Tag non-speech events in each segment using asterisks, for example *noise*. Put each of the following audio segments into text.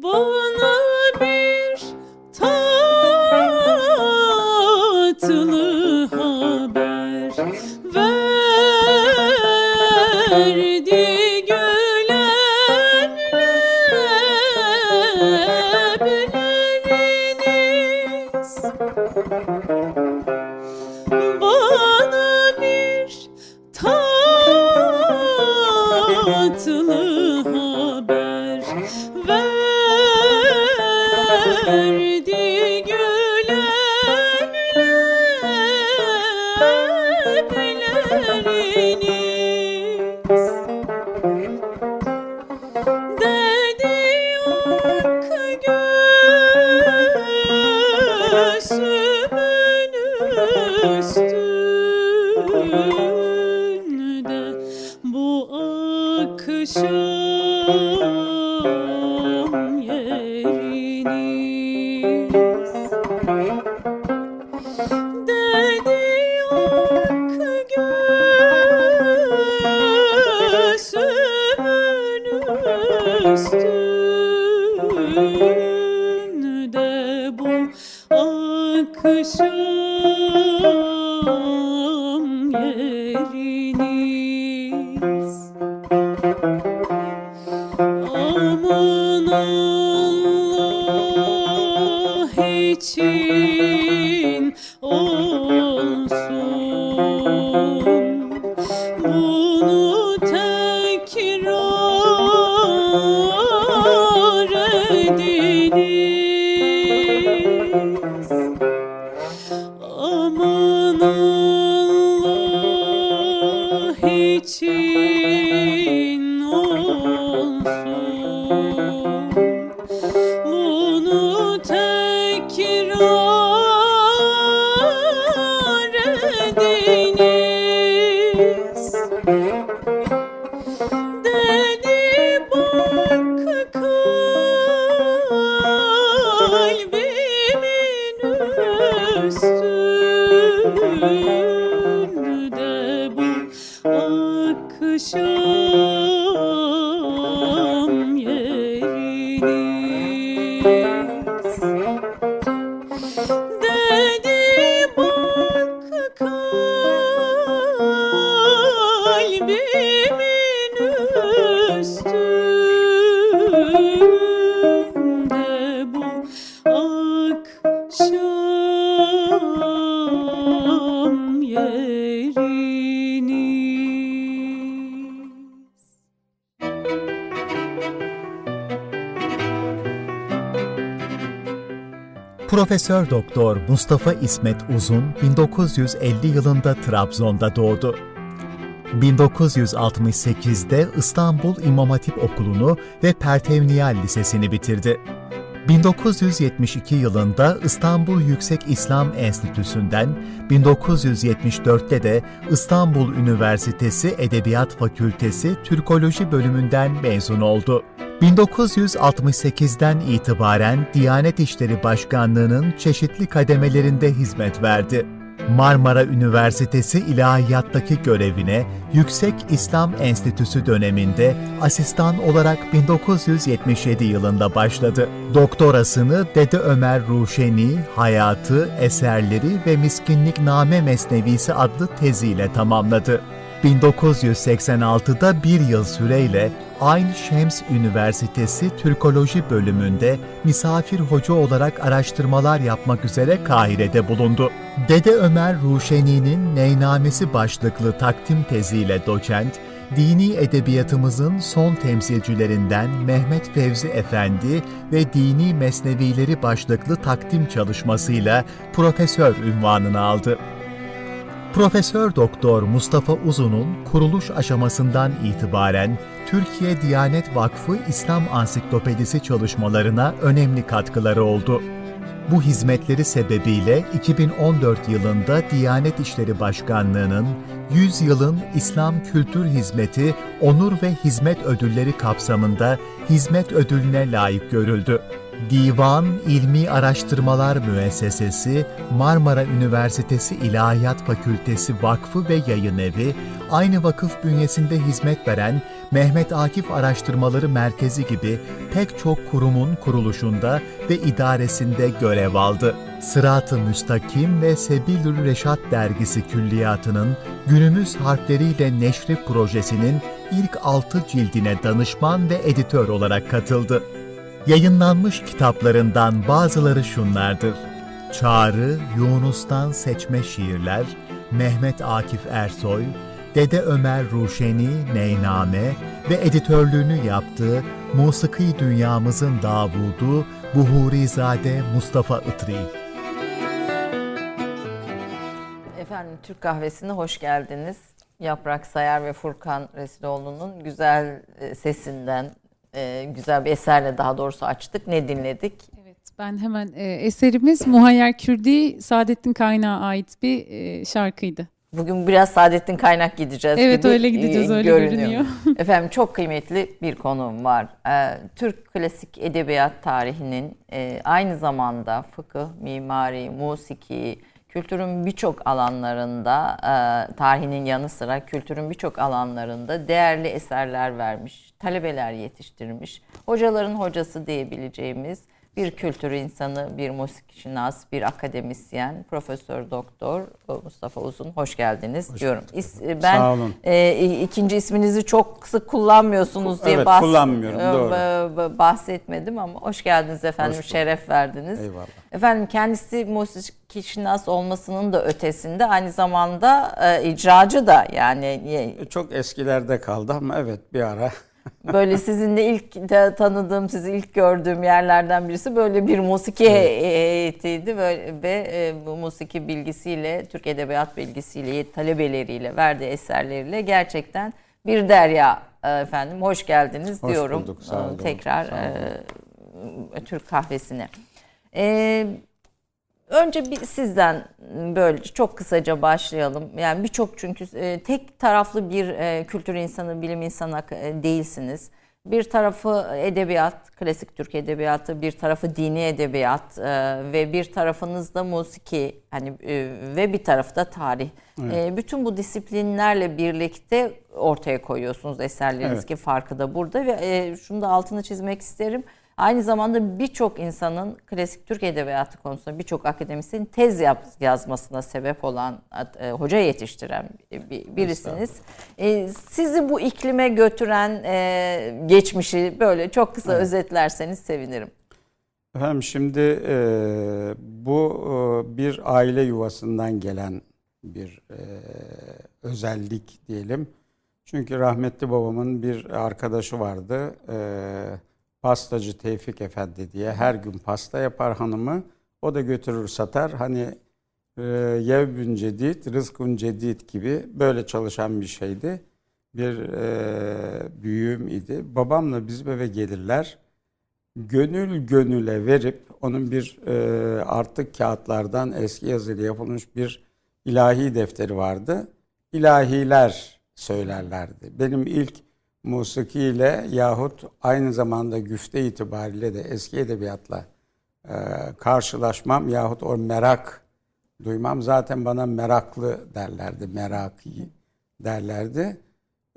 born Oh. Profesör Doktor Mustafa İsmet Uzun 1950 yılında Trabzon'da doğdu. 1968'de İstanbul İmam Hatip Okulu'nu ve Pertevniyal Lisesi'ni bitirdi. 1972 yılında İstanbul Yüksek İslam Enstitüsü'nden, 1974'te de İstanbul Üniversitesi Edebiyat Fakültesi Türkoloji bölümünden mezun oldu. 1968'den itibaren Diyanet İşleri Başkanlığı'nın çeşitli kademelerinde hizmet verdi. Marmara Üniversitesi İlahiyat'taki görevine Yüksek İslam Enstitüsü döneminde asistan olarak 1977 yılında başladı. Doktorasını Dede Ömer Ruşeni, Hayatı, Eserleri ve Miskinlik Name Mesnevisi adlı teziyle tamamladı. 1986'da bir yıl süreyle Ayn Şems Üniversitesi Türkoloji bölümünde misafir hoca olarak araştırmalar yapmak üzere Kahire'de bulundu. Dede Ömer Ruşeni'nin Neynamesi başlıklı takdim teziyle doçent, dini edebiyatımızın son temsilcilerinden Mehmet Fevzi Efendi ve Dini Mesnevileri başlıklı takdim çalışmasıyla profesör ünvanını aldı. Profesör Doktor Mustafa Uzun'un kuruluş aşamasından itibaren Türkiye Diyanet Vakfı İslam Ansiklopedisi çalışmalarına önemli katkıları oldu. Bu hizmetleri sebebiyle 2014 yılında Diyanet İşleri Başkanlığı'nın 100 yılın İslam Kültür Hizmeti Onur ve Hizmet Ödülleri kapsamında hizmet ödülüne layık görüldü. Divan İlmi Araştırmalar Müessesesi, Marmara Üniversitesi İlahiyat Fakültesi Vakfı ve Yayın Evi, aynı vakıf bünyesinde hizmet veren Mehmet Akif Araştırmaları Merkezi gibi pek çok kurumun kuruluşunda ve idaresinde görev aldı. Sırat-ı Müstakim ve Sebilül Reşat dergisi külliyatının günümüz harfleriyle neşri projesinin ilk altı cildine danışman ve editör olarak katıldı. Yayınlanmış kitaplarından bazıları şunlardır. Çağrı, Yunus'tan seçme şiirler, Mehmet Akif Ersoy, Dede Ömer Ruşeni, Neyname ve editörlüğünü yaptığı Musiki Dünyamızın Davudu Buhurizade Mustafa Itri. Efendim Türk kahvesine hoş geldiniz. Yaprak Sayar ve Furkan Resiloğlu'nun güzel e, sesinden, e, güzel bir eserle daha doğrusu açtık. Ne dinledik? Evet, ben hemen e, eserimiz Muhayyer Kürdi Saadettin Kaynağı ait bir e, şarkıydı. Bugün biraz Saadettin Kaynak gideceğiz Evet gibi öyle gideceğiz e, öyle görünüyor. görünüyor. *laughs* Efendim çok kıymetli bir konuğum var. Ee, Türk klasik edebiyat tarihinin e, aynı zamanda fıkıh, mimari, musiki, kültürün birçok alanlarında, e, tarihinin yanı sıra kültürün birçok alanlarında değerli eserler vermiş, talebeler yetiştirmiş, hocaların hocası diyebileceğimiz bir kültür insanı, bir musikişinas, bir akademisyen, Profesör Doktor Mustafa Uzun. Hoş geldiniz diyorum. İs- Ben Sağ olun. e, ikinci isminizi çok sık kullanmıyorsunuz diye Evet, bahs- kullanmıyorum, e, doğru. bahsetmedim ama hoş geldiniz efendim. Hoş. Şeref verdiniz. Eyvallah. Efendim kendisi musikişinas olmasının da ötesinde aynı zamanda e, icracı da yani e, Çok eskilerde kaldı ama evet bir ara. Böyle sizinle ilk de tanıdığım, sizi ilk gördüğüm yerlerden birisi böyle bir musiki heyetiydi böyle ve e, bu musiki bilgisiyle, Türk edebiyat bilgisiyle, talebeleriyle, verdiği eserleriyle gerçekten bir derya e, efendim. Hoş geldiniz Hoş diyorum bulduk, sağ e, olun, tekrar sağ olun. e, Türk kahvesine. E, Önce bir sizden böyle çok kısaca başlayalım. Yani birçok çünkü e, tek taraflı bir e, kültür insanı, bilim insanı e, değilsiniz. Bir tarafı edebiyat, klasik Türk edebiyatı, bir tarafı dini edebiyat ve bir tarafınız da musiki hani ve bir tarafı da tarih. E, bütün bu disiplinlerle birlikte ortaya koyuyorsunuz eserleriniz Evet. ki farkı da burada ve şunu da altını çizmek isterim. Aynı zamanda birçok insanın klasik Türk edebiyatı konusunda birçok akademisyenin tez yap- yazmasına sebep olan, e, hoca yetiştiren bir- birisiniz. E, sizi bu iklime götüren e, geçmişi böyle çok kısa özetlerseniz sevinirim. Efendim şimdi e, bu e, bir aile yuvasından gelen bir e, özellik diyelim. Çünkü rahmetli babamın bir arkadaşı vardı. E, pastacı Tevfik Efendi diye her gün pasta yapar hanımı. O da götürür satar. Hani e, yevbün cedid, rızkun cedid gibi böyle çalışan bir şeydi. Bir e, büyüğüm idi. Babamla bizim eve gelirler. Gönül gönüle verip onun bir e, artık kağıtlardan eski yazıyla yapılmış bir ilahi defteri vardı. İlahiler söylerlerdi. Benim ilk musikiyle yahut aynı zamanda güfte itibariyle de eski edebiyatla e, karşılaşmam yahut o merak duymam zaten bana meraklı derlerdi, meraki derlerdi.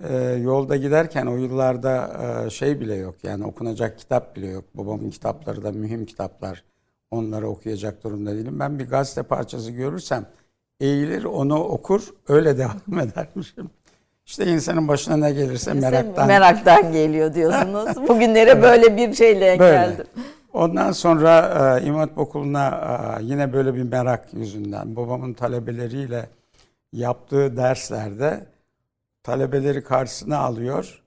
E, yolda giderken o yıllarda e, şey bile yok yani okunacak kitap bile yok. Babamın kitapları da mühim kitaplar. Onları okuyacak durumda değilim. Ben bir gazete parçası görürsem eğilir onu okur öyle *laughs* devam edermişim. İşte insanın başına ne gelirse meraktan. Meraktan geliyor diyorsunuz. *laughs* Bugünlere böyle bir şeyle Böyle. geldim. Ondan sonra e, İmam Okulu'na e, yine böyle bir merak yüzünden babamın talebeleriyle yaptığı derslerde talebeleri karşısına alıyor.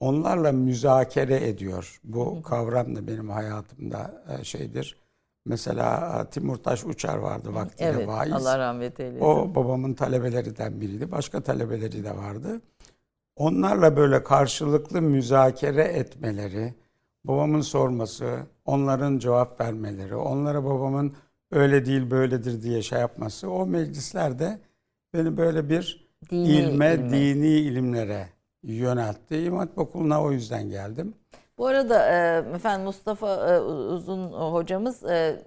Onlarla müzakere ediyor. Bu kavram da benim hayatımda e, şeydir. Mesela e, Timurtaş Uçar vardı vaktiyle Evet, vaiz. Allah rahmet eylesin. O babamın talebelerinden biriydi. Başka talebeleri de vardı. Onlarla böyle karşılıklı müzakere etmeleri, babamın sorması, onların cevap vermeleri, onlara babamın öyle değil böyledir diye şey yapması o meclislerde beni böyle bir Dini ilme, ilme. dini ilimlere yöneltti. İmam Hatip Okulu'na o yüzden geldim. Bu arada e, efendim Mustafa e, Uzun hocamız e,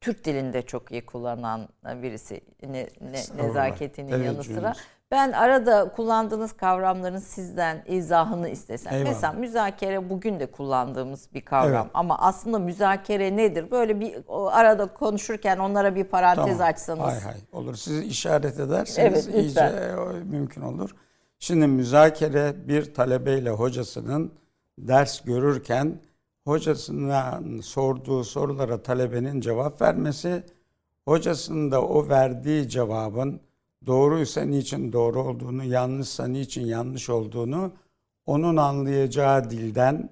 Türk dilinde çok iyi kullanan birisi ne, ne, nezaketinin evet, yanı sıra. Ben arada kullandığınız kavramların sizden izahını istesem. Eyvallah. Mesela müzakere bugün de kullandığımız bir kavram evet. ama aslında müzakere nedir? Böyle bir arada konuşurken onlara bir parantez tamam. açsanız. Hay hay olur. Siz işaret ederseniz evet, iyice mümkün olur. Şimdi müzakere bir talebeyle hocasının ders görürken hocasına sorduğu sorulara talebenin cevap vermesi, hocasının da o verdiği cevabın doğruysa niçin doğru olduğunu, yanlışsa niçin yanlış olduğunu onun anlayacağı dilden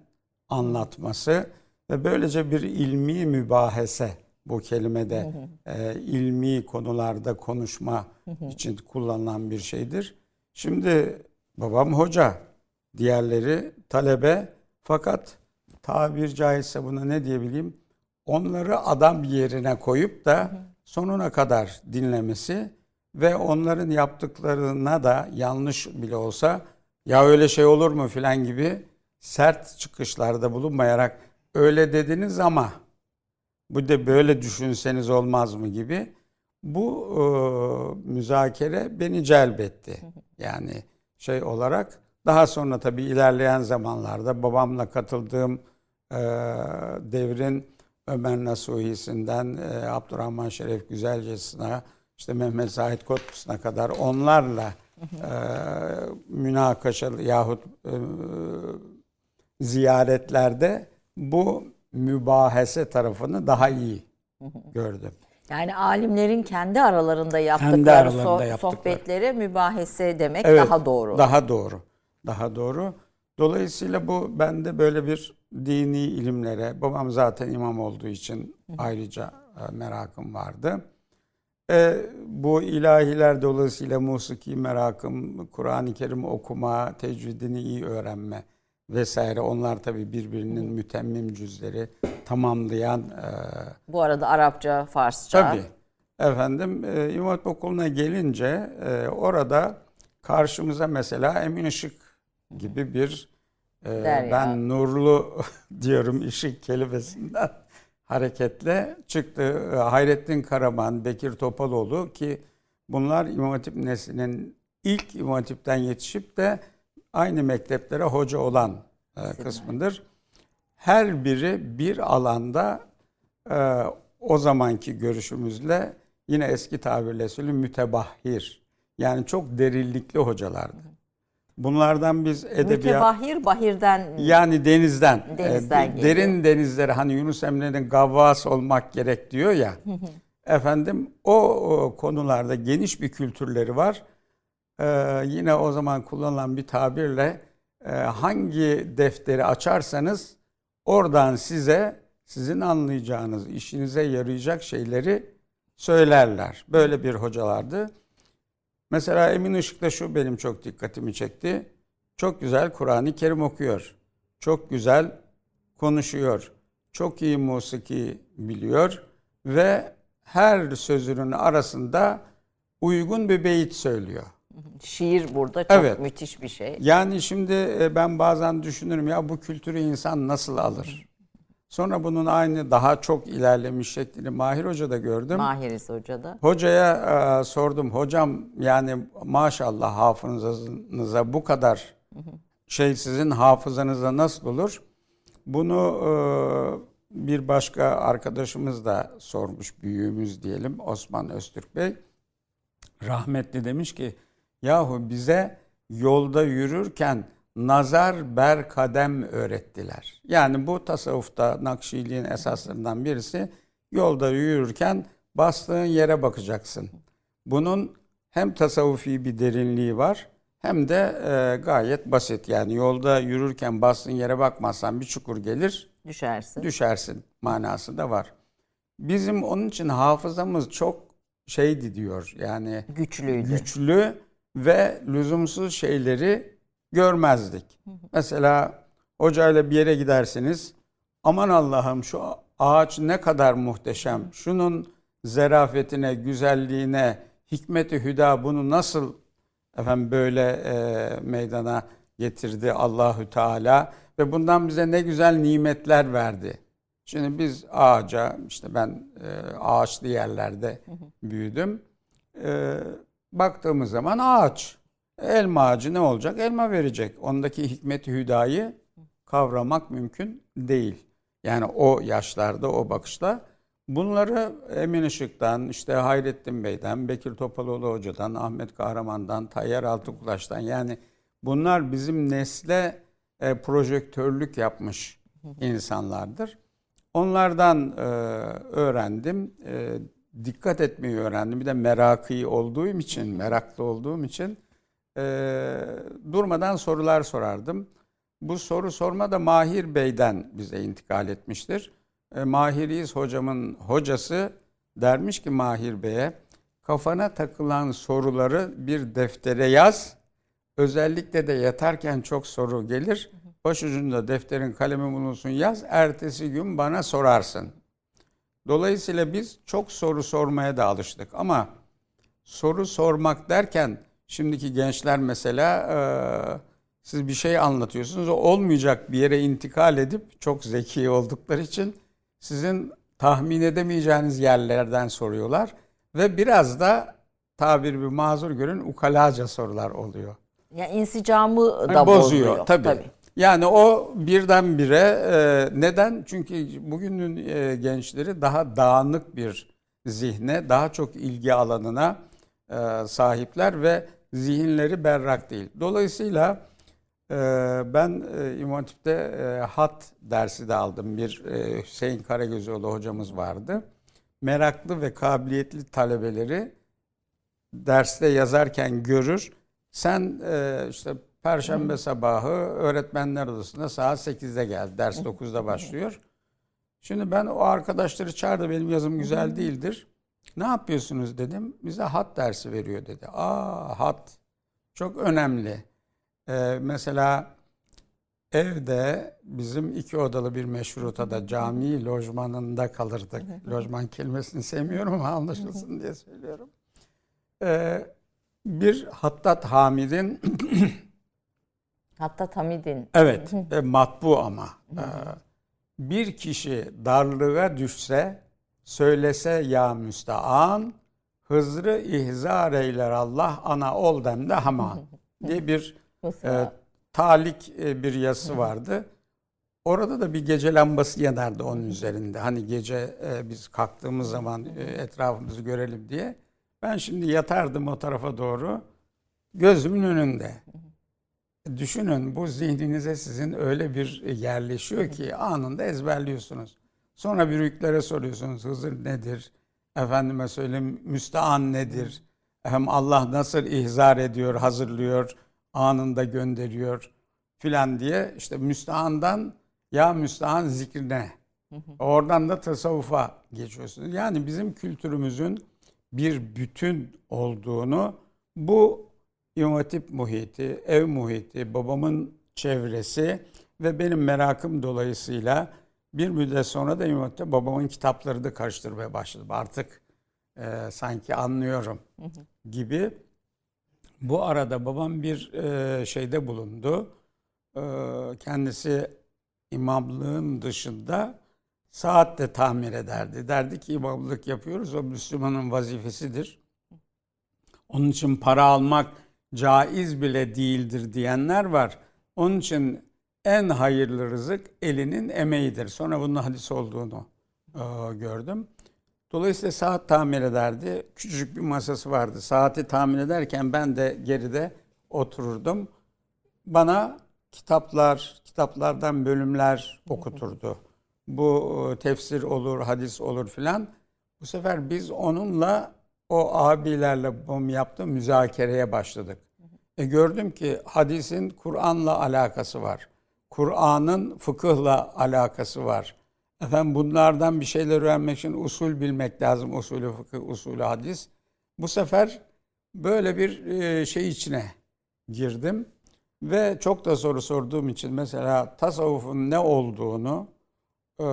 anlatması ve böylece bir ilmi mübahese bu kelimede E, ilmi konularda konuşma için kullanılan bir şeydir. Şimdi babam hoca, diğerleri talebe. Fakat tabir caizse buna ne diyebileyim? Onları adam yerine koyup da sonuna kadar dinlemesi ve onların yaptıklarına da yanlış bile olsa ya öyle şey olur mu? filan gibi sert çıkışlarda bulunmayarak öyle dediniz ama bu da böyle düşünseniz olmaz mı? gibi bu e, müzakere beni celbetti. Yani şey olarak daha sonra tabii ilerleyen zamanlarda babamla katıldığım e, devrin Ömer Nasuhi'sinden e, Abdurrahman Şeref Güzelcesi'ne işte Mehmet Zahid Kotkus'una kadar onlarla e, münakaşalı yahut e, ziyaretlerde bu mübahese tarafını daha iyi gördüm. Yani alimlerin kendi aralarında yaptıkları kendi aralarında so- yaptıkları. sohbetlere mübahese demek evet, daha doğru. Daha doğru. Daha doğru. Dolayısıyla bu bende böyle bir dini ilimlere, babam zaten imam olduğu için ayrıca e, merakım vardı. E, bu ilahiler dolayısıyla musiki merakım, Kur'an-ı Kerim okuma, tecvidini iyi öğrenme vesaire. Onlar tabii birbirinin mütemmim cüzleri tamamlayan. E, bu arada Arapça, Farsça. Tabii. Efendim e, İmam Hatip Okulu'na gelince e, orada karşımıza mesela Emin Işık gibi bir e, ben nurlu *laughs* diyorum ışık kelimesinden *laughs* hareketle çıktı. Hayrettin Karaman, Bekir Topaloğlu ki bunlar İmam Hatip neslinin ilk İmam Hatip'ten yetişip de aynı mekteplere hoca olan e, kısmıdır. Her biri bir alanda e, o zamanki görüşümüzle yine eski tabirle söyleyeyim mütebahhir. Yani çok derinlikli hocalardı. Bunlardan biz edebiyat... Mütebahir bahirden... Yani denizden. Denizden e, Derin denizlere hani Yunus Emre'nin gavvas olmak gerek diyor ya. efendim o, o konularda geniş bir kültürleri var. Ee, yine o zaman kullanılan bir tabirle e, hangi defteri açarsanız oradan size sizin anlayacağınız, işinize yarayacak şeyleri söylerler. Böyle bir hocalardı. Mesela Emin Işık'ta şu benim çok dikkatimi çekti. Çok güzel Kur'an-ı Kerim okuyor. Çok güzel konuşuyor. Çok iyi musiki biliyor ve her sözünün arasında uygun bir beyit söylüyor. Şiir burada çok evet. müthiş bir şey. Yani şimdi e, ben bazen düşünürüm ya bu kültürü insan nasıl alır? Sonra bunun aynı daha çok ilerlemiş şeklini Mahir Hoca'da gördüm. Mahiriz Hoca'da. Hocaya e, sordum. Hocam yani maşallah hafızanıza bu kadar şey sizin hafızanıza nasıl olur? Bunu e, bir başka arkadaşımız da sormuş. Büyüğümüz diyelim Osman Öztürk Bey. Rahmetli demiş ki yahu bize yolda yürürken nazar ber kadem öğrettiler. Yani bu tasavvufta Nakşiliğin esaslarından birisi yolda yürürken bastığın yere bakacaksın. Bunun hem tasavvufi bir derinliği var hem de e, gayet basit. Yani yolda yürürken bastığın yere bakmazsan bir çukur gelir. Düşersin. Düşersin manası da var. Bizim onun için hafızamız çok şeydi diyor. Yani güçlüydü. Güçlü ve lüzumsuz şeyleri görmezdik. Mesela hocayla bir yere gidersiniz. Aman Allah'ım şu ağaç ne kadar muhteşem. Şunun zerafetine, güzelliğine, hikmeti hüda bunu nasıl efendim böyle e, meydana getirdi Allahü Teala ve bundan bize ne güzel nimetler verdi. Şimdi biz ağaca, işte ben e, ağaçlı yerlerde büyüdüm. E, baktığımız zaman ağaç. Elma ağacı ne olacak? Elma verecek. Ondaki hikmeti hüdayı kavramak mümkün değil. Yani o yaşlarda, o bakışta. Bunları Emin Işık'tan, işte Hayrettin Bey'den, Bekir Topaloğlu Hoca'dan, Ahmet Kahraman'dan, Tayyar Altıkulaş'tan yani bunlar bizim nesle e, projektörlük yapmış insanlardır. Onlardan e, öğrendim. E, dikkat etmeyi öğrendim. Bir de merakı olduğum için, meraklı olduğum için e, durmadan sorular sorardım. Bu soru sorma da Mahir Bey'den bize intikal etmiştir. E, Mahir İz hocamın hocası dermiş ki Mahir Bey'e kafana takılan soruları bir deftere yaz. Özellikle de yatarken çok soru gelir. Başucunda defterin kalemi bulunsun yaz. Ertesi gün bana sorarsın. Dolayısıyla biz çok soru sormaya da alıştık ama soru sormak derken şimdiki gençler mesela e, siz bir şey anlatıyorsunuz olmayacak bir yere intikal edip çok zeki oldukları için sizin tahmin edemeyeceğiniz yerlerden soruyorlar ve biraz da tabir bir mazur görün ukalaca sorular oluyor. Ya insicamı da Yani bozuyor. Tabii. Yani o birdenbire e, neden? Çünkü bugünün e, gençleri daha dağınık bir zihne, daha çok ilgi alanına sahipler ve zihinleri berrak değil. Dolayısıyla e, ben e, İmam Hatip'te e, hat dersi de aldım. Bir e, Hüseyin Karagözoğlu hocamız vardı. Meraklı ve kabiliyetli talebeleri derste yazarken görür. Sen e, işte Perşembe sabahı öğretmenler odasında saat 8'de gel. Ders 9'da başlıyor. Şimdi ben o arkadaşları çağırdı. Benim yazım güzel değildir. Ne yapıyorsunuz dedim. Bize hat dersi veriyor dedi. Aa hat çok önemli. Ee, mesela evde bizim iki odalı bir meşrutada cami lojmanında kalırdık. Lojman kelimesini sevmiyorum ama anlaşılsın diye söylüyorum. Ee, bir Hattat Hamid'in *clears throat* Hatta Hamid'in. Evet, *laughs* e, matbu ama. Ee, bir kişi darlığa düşse, söylese ya müstean, Hızrı ihzar eyler Allah, ana ol demde haman *laughs* diye bir e, talik e, bir yazısı vardı. Orada da bir gece lambası yanardı onun üzerinde. Hani gece e, biz kalktığımız zaman e, etrafımızı görelim diye. Ben şimdi yatardım o tarafa doğru. Gözümün önünde. Düşünün bu zihninize sizin öyle bir yerleşiyor ki anında ezberliyorsunuz. Sonra büyüklere soruyorsunuz Hızır nedir? Efendime söyleyeyim müstean nedir? Hem Allah nasıl ihzar ediyor, hazırlıyor, anında gönderiyor filan diye işte müsteandan ya müstean zikrine. Oradan da tasavvufa geçiyorsunuz. Yani bizim kültürümüzün bir bütün olduğunu bu İmam Hatip muhiti, ev muhiti, babamın çevresi ve benim merakım dolayısıyla bir müddet sonra da Hatip'te babamın kitapları da karıştırmaya başladım. Artık e, sanki anlıyorum gibi. Bu arada babam bir e, şeyde bulundu. E, kendisi imamlığın dışında saat de tamir ederdi. Derdi ki imamlık yapıyoruz o Müslümanın vazifesidir. Onun için para almak caiz bile değildir diyenler var. Onun için en hayırlı rızık elinin emeğidir. Sonra bunun hadis olduğunu e, gördüm. Dolayısıyla saat tamir ederdi. Küçücük bir masası vardı. Saati tamir ederken ben de geride otururdum. Bana kitaplar, kitaplardan bölümler okuturdu. Bu e, tefsir olur, hadis olur filan. Bu sefer biz onunla o abilerle babam yaptığı müzakereye başladık. E gördüm ki hadisin Kur'an'la alakası var. Kur'an'ın fıkıhla alakası var. Efendim bunlardan bir şeyler öğrenmek için usul bilmek lazım. Usulü fıkıh, usulü hadis. Bu sefer böyle bir e, şey içine girdim. Ve çok da soru sorduğum için mesela tasavvufun ne olduğunu e,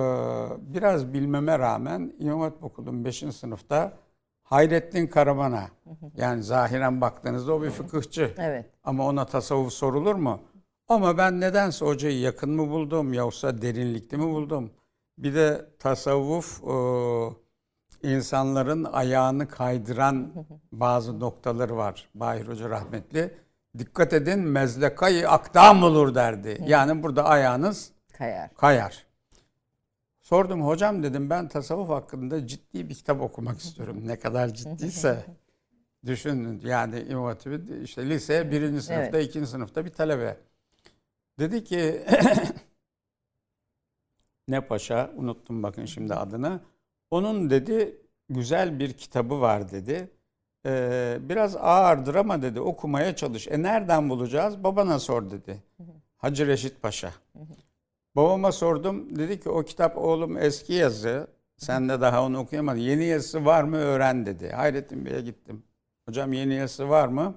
biraz bilmeme rağmen İmam Hatip Okulu'nun 5. sınıfta Hayrettin Karaman'a yani zahiren baktığınızda o bir fıkıhçı. Evet. Ama ona tasavvuf sorulur mu? Ama ben nedense hocayı yakın mı buldum yoksa derinlikli mi buldum? Bir de tasavvuf e, insanların ayağını kaydıran *laughs* bazı noktaları var. Bahir Hoca rahmetli. Dikkat edin mezlekayı akdam olur derdi. Yani burada ayağınız Kayar. kayar. Sordum hocam dedim ben tasavvuf hakkında ciddi bir kitap okumak istiyorum. Ne kadar ciddiyse *laughs* düşünün yani Hatip'in işte lise birinci sınıfta Evet. ikinci sınıfta bir talebe. Dedi ki *coughs* ne paşa unuttum bakın şimdi adını. Onun dedi güzel bir kitabı var dedi. Ee, biraz ağırdır ama dedi okumaya çalış. E nereden bulacağız? Babana sor dedi. Hacı Reşit Paşa. Babama sordum. Dedi ki o kitap oğlum eski yazı. Sen de daha onu okuyamadın. Yeni yazısı var mı öğren dedi. Hayrettin Bey'e gittim. Hocam yeni yazısı var mı?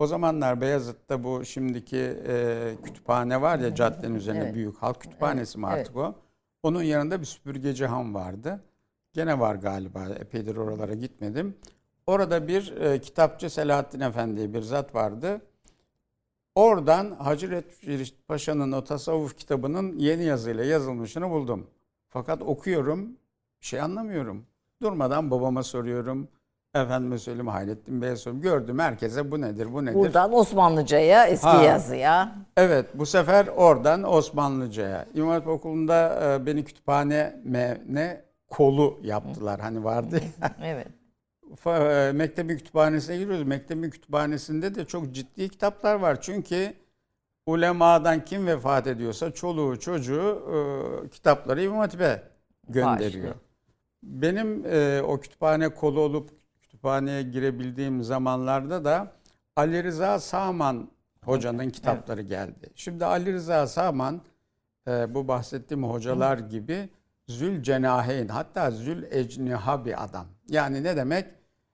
O zamanlar Beyazıt'ta bu şimdiki e, kütüphane var ya caddenin üzerinde Evet. büyük halk kütüphanesi mi Evet, artık o? Onun yanında bir süpürgeci han vardı. Gene var galiba. Epeydir oralara gitmedim. Orada bir e, kitapçı Selahattin Efendi'ye bir zat vardı. Oradan Hacı Reşit Paşa'nın o tasavvuf kitabının yeni yazıyla yazılmışını buldum. Fakat okuyorum, bir şey anlamıyorum. Durmadan babama soruyorum. Efendime söyleyeyim Hayrettin Bey'e soruyorum. Gördüm herkese bu nedir, bu nedir? Buradan Osmanlıcaya, eski Ha. yazıya. Evet bu sefer oradan Osmanlıca'ya. İmam Hatip Okulu'nda e, beni kütüphane me- ne kolu yaptılar. Hani vardı ya. *laughs* Evet. E, Mektebin kütüphanesine giriyoruz. Mektebin kütüphanesinde de çok ciddi kitaplar var. Çünkü ulemadan kim vefat ediyorsa çoluğu çocuğu e, kitapları İmam Hatip'e gönderiyor. Başlıyor. Benim e, o kütüphane kolu olup kütüphaneye girebildiğim zamanlarda da Ali Rıza Sağman hocanın kitapları geldi. Şimdi Ali Rıza Sağman e, bu bahsettiğim hocalar gibi zül cenaheyn hatta zül ecniha bir adam. Yani ne demek?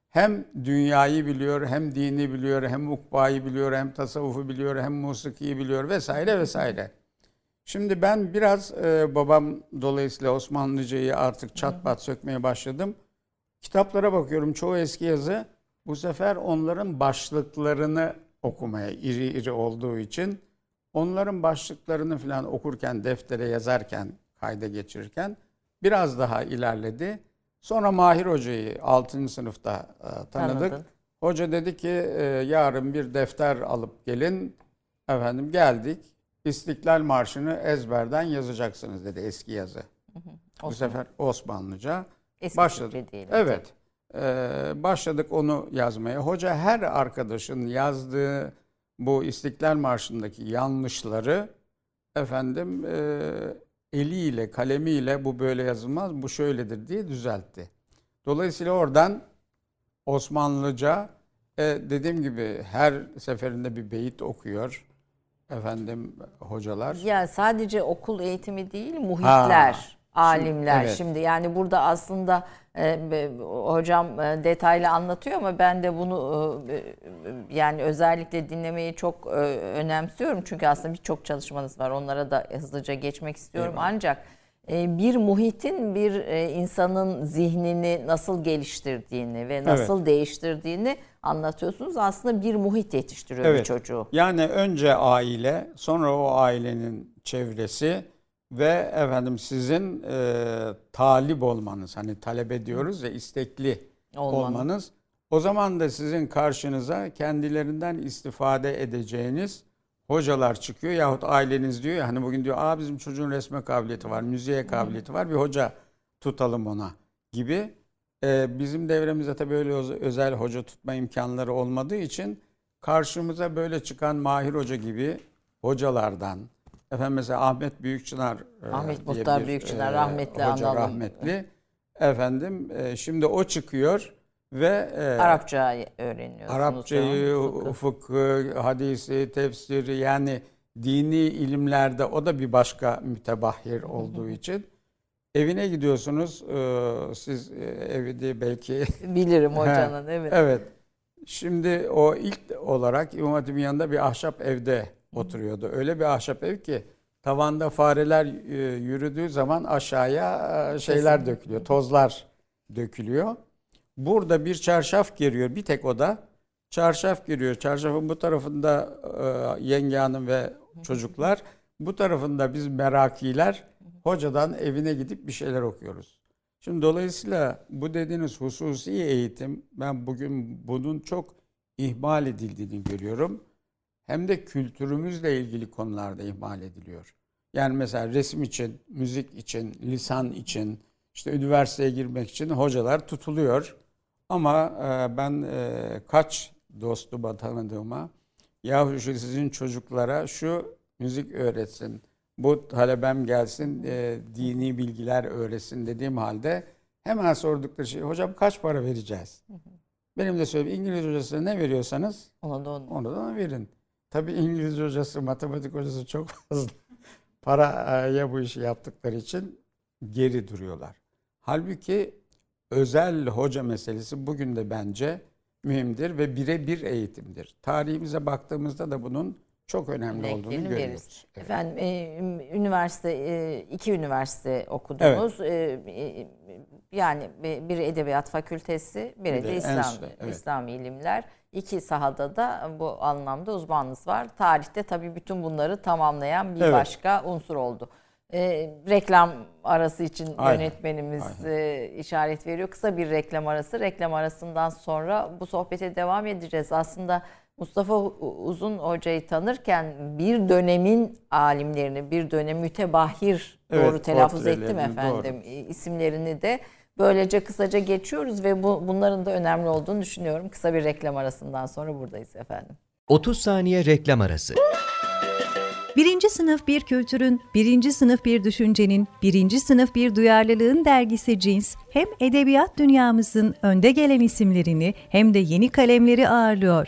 Hem dünyayı biliyor, hem dini biliyor, hem ukbayı biliyor, hem tasavvufu biliyor, hem musikiyi biliyor vesaire vesaire. Şimdi ben biraz e, babam dolayısıyla Osmanlıcayı artık çat pat sökmeye başladım. Kitaplara bakıyorum çoğu eski yazı. Bu sefer onların başlıklarını okumaya iri iri olduğu için onların başlıklarını falan okurken, deftere yazarken, kayda geçirirken biraz daha ilerledi. Sonra Mahir Hoca'yı 6. sınıfta e, tanıdık. Tanıdın. Hoca dedi ki e, yarın bir defter alıp gelin. Efendim geldik. İstiklal Marşı'nı ezberden yazacaksınız dedi eski yazı. Bu Osman- sefer Osmanlıca. Eski başladı. Türkçe değil. Evet. Ee, başladık onu yazmaya. Hoca her arkadaşın yazdığı bu İstiklal Marşı'ndaki yanlışları efendim e, eliyle, kalemiyle bu böyle yazılmaz, bu şöyledir diye düzeltti. Dolayısıyla oradan Osmanlıca e, dediğim gibi her seferinde bir beyit okuyor efendim hocalar. Ya sadece okul eğitimi değil, muhitler, alimler. evet. Şimdi yani burada aslında e, hocam e, detaylı anlatıyor ama ben de bunu e, e, yani özellikle dinlemeyi çok e, önemsiyorum. Çünkü aslında birçok çalışmanız var. Onlara da hızlıca geçmek istiyorum. Eyvallah. Ancak e, bir muhitin bir e, insanın zihnini nasıl geliştirdiğini ve nasıl değiştirdiğini anlatıyorsunuz. Aslında bir muhit yetiştiriyor bir Evet. çocuğu. Yani önce aile, sonra o ailenin çevresi ve efendim sizin e, talip olmanız. Hani talep diyoruz ya istekli Olmanız. olmanız. O zaman da sizin karşınıza kendilerinden istifade edeceğiniz hocalar çıkıyor yahut aileniz diyor ya hani bugün diyor aa bizim çocuğun resme kabiliyeti var, müziğe kabiliyeti var bir hoca tutalım ona gibi. Ee, bizim devremizde tabii öyle öz- özel hoca tutma imkanları olmadığı için karşımıza böyle çıkan Mahir Hoca gibi hocalardan efendim mesela Ahmet Büyükçınar e, Ahmet diye Muhtar bir, Büyükçınar, e, rahmetli hoca analım. rahmetli efendim e, şimdi o çıkıyor ve e, Arapça öğreniyorsunuz. Arapçayı, fıkıh, hadisi, tefsiri yani dini ilimlerde o da bir başka mütebahhir olduğu için evine gidiyorsunuz. Siz e, evi de belki *laughs* Bilirim hocanın evet. evet. Şimdi o ilk olarak İmam Hatip'in yanında bir ahşap evde oturuyordu. Öyle bir ahşap ev ki tavanda fareler e, yürüdüğü zaman aşağıya e, şeyler dökülüyor, tozlar dökülüyor. Burada bir çarşaf giriyor, bir tek oda. Çarşaf giriyor. Çarşafın bu tarafında e, yenge hanım ve çocuklar. Bu tarafında biz merakiler hocadan evine gidip bir şeyler okuyoruz. Şimdi dolayısıyla bu dediğiniz hususi eğitim ben bugün bunun çok ihmal edildiğini görüyorum. Hem de kültürümüzle ilgili konularda ihmal ediliyor. Yani mesela resim için, müzik için, lisan için, işte üniversiteye girmek için hocalar tutuluyor. Ama e, ben e, kaç dostuma tanıdığıma yahu şu sizin çocuklara şu müzik öğretsin, bu talebem gelsin, e, dini bilgiler öğretsin dediğim halde hemen sordukları şey hocam kaç para vereceğiz? Benim de söyleyeyim İngiliz hocasına ne veriyorsanız Ona da onu. onu da verin. Tabii İngiliz hocası, matematik hocası çok *laughs* fazla paraya bu işi yaptıkları için geri duruyorlar. Halbuki özel hoca meselesi bugün de bence mühimdir ve birebir eğitimdir. Tarihimize baktığımızda da bunun çok önemli olduğunu görüyoruz. Evet. Efendim e, üniversite e, iki üniversite okudunuz. E, e, yani bir edebiyat fakültesi, bir Bir de İslam enstitü, evet. İslami ilimler. İki sahada da bu anlamda uzmanınız var. Tarihte tabii bütün bunları tamamlayan bir Evet. başka unsur oldu. E, reklam arası için Aynen, yönetmenimiz e, işaret veriyor. Kısa bir reklam arası. Reklam arasından sonra bu sohbete devam edeceğiz. Aslında Mustafa Uzun Hoca'yı tanırken bir dönemin alimlerini, bir dönem mütebahir Evet, doğru telaffuz ettim efendim e, isimlerini de böylece kısaca geçiyoruz ve bu, bunların da önemli olduğunu düşünüyorum. Kısa bir reklam arasından sonra buradayız efendim. 30 saniye reklam arası. Birinci sınıf bir kültürün, birinci sınıf bir düşüncenin, birinci sınıf bir duyarlılığın dergisi Cins, hem edebiyat dünyamızın önde gelen isimlerini hem de yeni kalemleri ağırlıyor.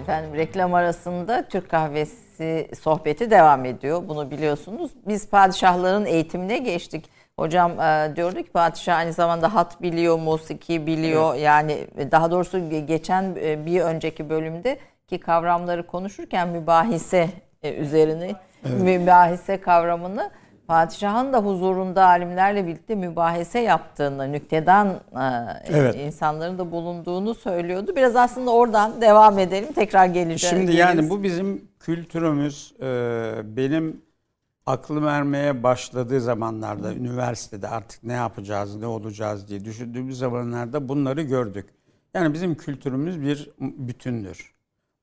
Efendim reklam arasında Türk kahvesi sohbeti devam ediyor. Bunu biliyorsunuz. Biz padişahların eğitimine geçtik. Hocam e, diyordu ki padişah aynı zamanda hat biliyor, musiki biliyor. Yani daha doğrusu ge- geçen e, bir önceki bölümde ki kavramları konuşurken mübahise e, üzerine mübahise kavramını padişahın da huzurunda alimlerle birlikte mübahese yaptığını, nüktedan e, Evet. insanların da bulunduğunu söylüyordu. Biraz aslında oradan devam edelim. Tekrar geleceğiz. Şimdi yani bu bizim kültürümüz e, benim aklım ermeye başladığı zamanlarda üniversitede artık ne yapacağız ne olacağız diye düşündüğümüz zamanlarda bunları gördük. Yani bizim kültürümüz bir bütündür.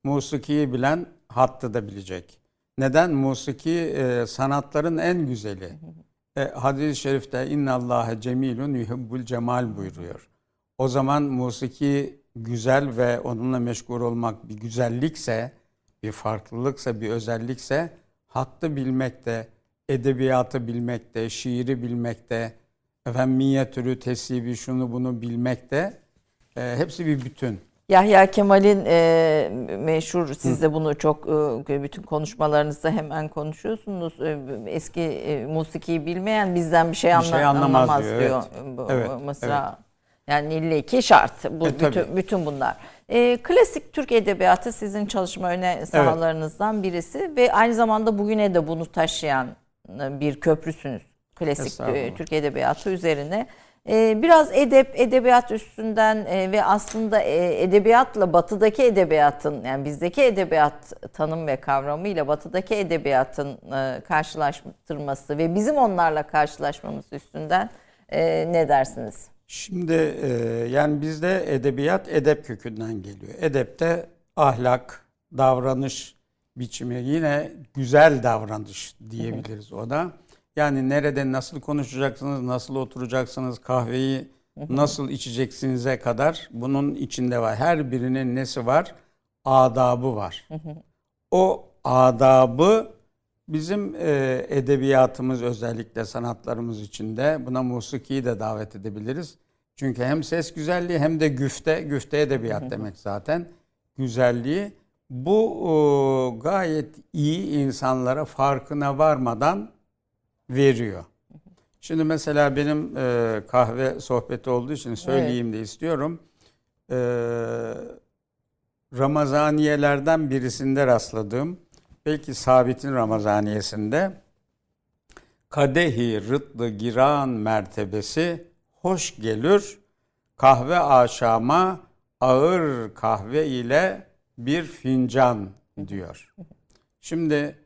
Musikiyi bilen hattı da bilecek. Neden? Musiki e, sanatların en güzeli. E, hadis-i şerifte innallâhe cemilun yuhibbul cemal buyuruyor. O zaman musiki güzel ve onunla meşgul olmak bir güzellikse, bir farklılıksa, bir özellikse hattı bilmekte, edebiyatı bilmekte, şiiri bilmekte, efendim minyatürü, tesibi, şunu bunu bilmekte e, hepsi bir bütün. Yahya Kemal'in e, meşhur, siz de bunu çok e, bütün konuşmalarınızda hemen konuşuyorsunuz. E, eski e, musikiyi bilmeyen bizden bir şey, anla, şey anlamaz anlamaz, diyor, diyor. evet. Bu, Evet, Mısra. Yani ille ki şart. Bu E, tabii. bütün, bütün bunlar. E, klasik Türk edebiyatı sizin çalışma öne sahalarınızdan birisi ve aynı zamanda bugüne de bunu taşıyan e, bir köprüsünüz. Klasik e, Türk edebiyatı üzerine. Ee, biraz edep, edebiyat üstünden e, ve aslında e, edebiyatla batıdaki edebiyatın yani bizdeki edebiyat tanım ve kavramıyla batıdaki edebiyatın e, karşılaştırması ve bizim onlarla karşılaşmamız üstünden ne dersiniz? Şimdi yani bizde edebiyat edep kökünden geliyor. Edepte ahlak, davranış biçimi yine güzel davranış diyebiliriz ona. Yani nerede nasıl konuşacaksınız, nasıl oturacaksınız, kahveyi nasıl içeceksinize kadar bunun içinde var. Her birinin nesi var? Adabı var. O adabı bizim e, edebiyatımız özellikle sanatlarımız içinde buna musikiyi de davet edebiliriz. Çünkü hem ses güzelliği hem de güfte, güfte edebiyat demek zaten güzelliği. Bu e, gayet iyi insanlara farkına varmadan veriyor. Şimdi mesela benim e, kahve sohbeti olduğu için söyleyeyim de istiyorum. E, Ramazaniyelerden birisinde rastladığım, belki Sabit'in Ramazaniyesinde kadehi rıtlı giran mertebesi hoş gelir kahve aşama ağır kahve ile bir fincan diyor. Şimdi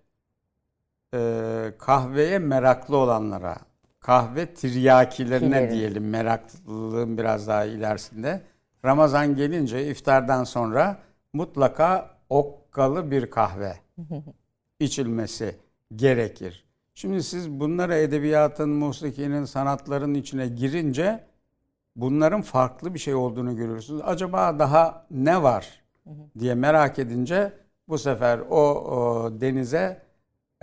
e, kahveye meraklı olanlara, kahve tiryakilerine Kileri. diyelim meraklılığın biraz daha ilerisinde. Ramazan gelince iftardan sonra mutlaka okkalı bir kahve *laughs* içilmesi gerekir. Şimdi siz bunlara edebiyatın, musikinin, sanatların içine girince bunların farklı bir şey olduğunu görüyorsunuz. Acaba daha ne var diye merak edince bu sefer o, o denize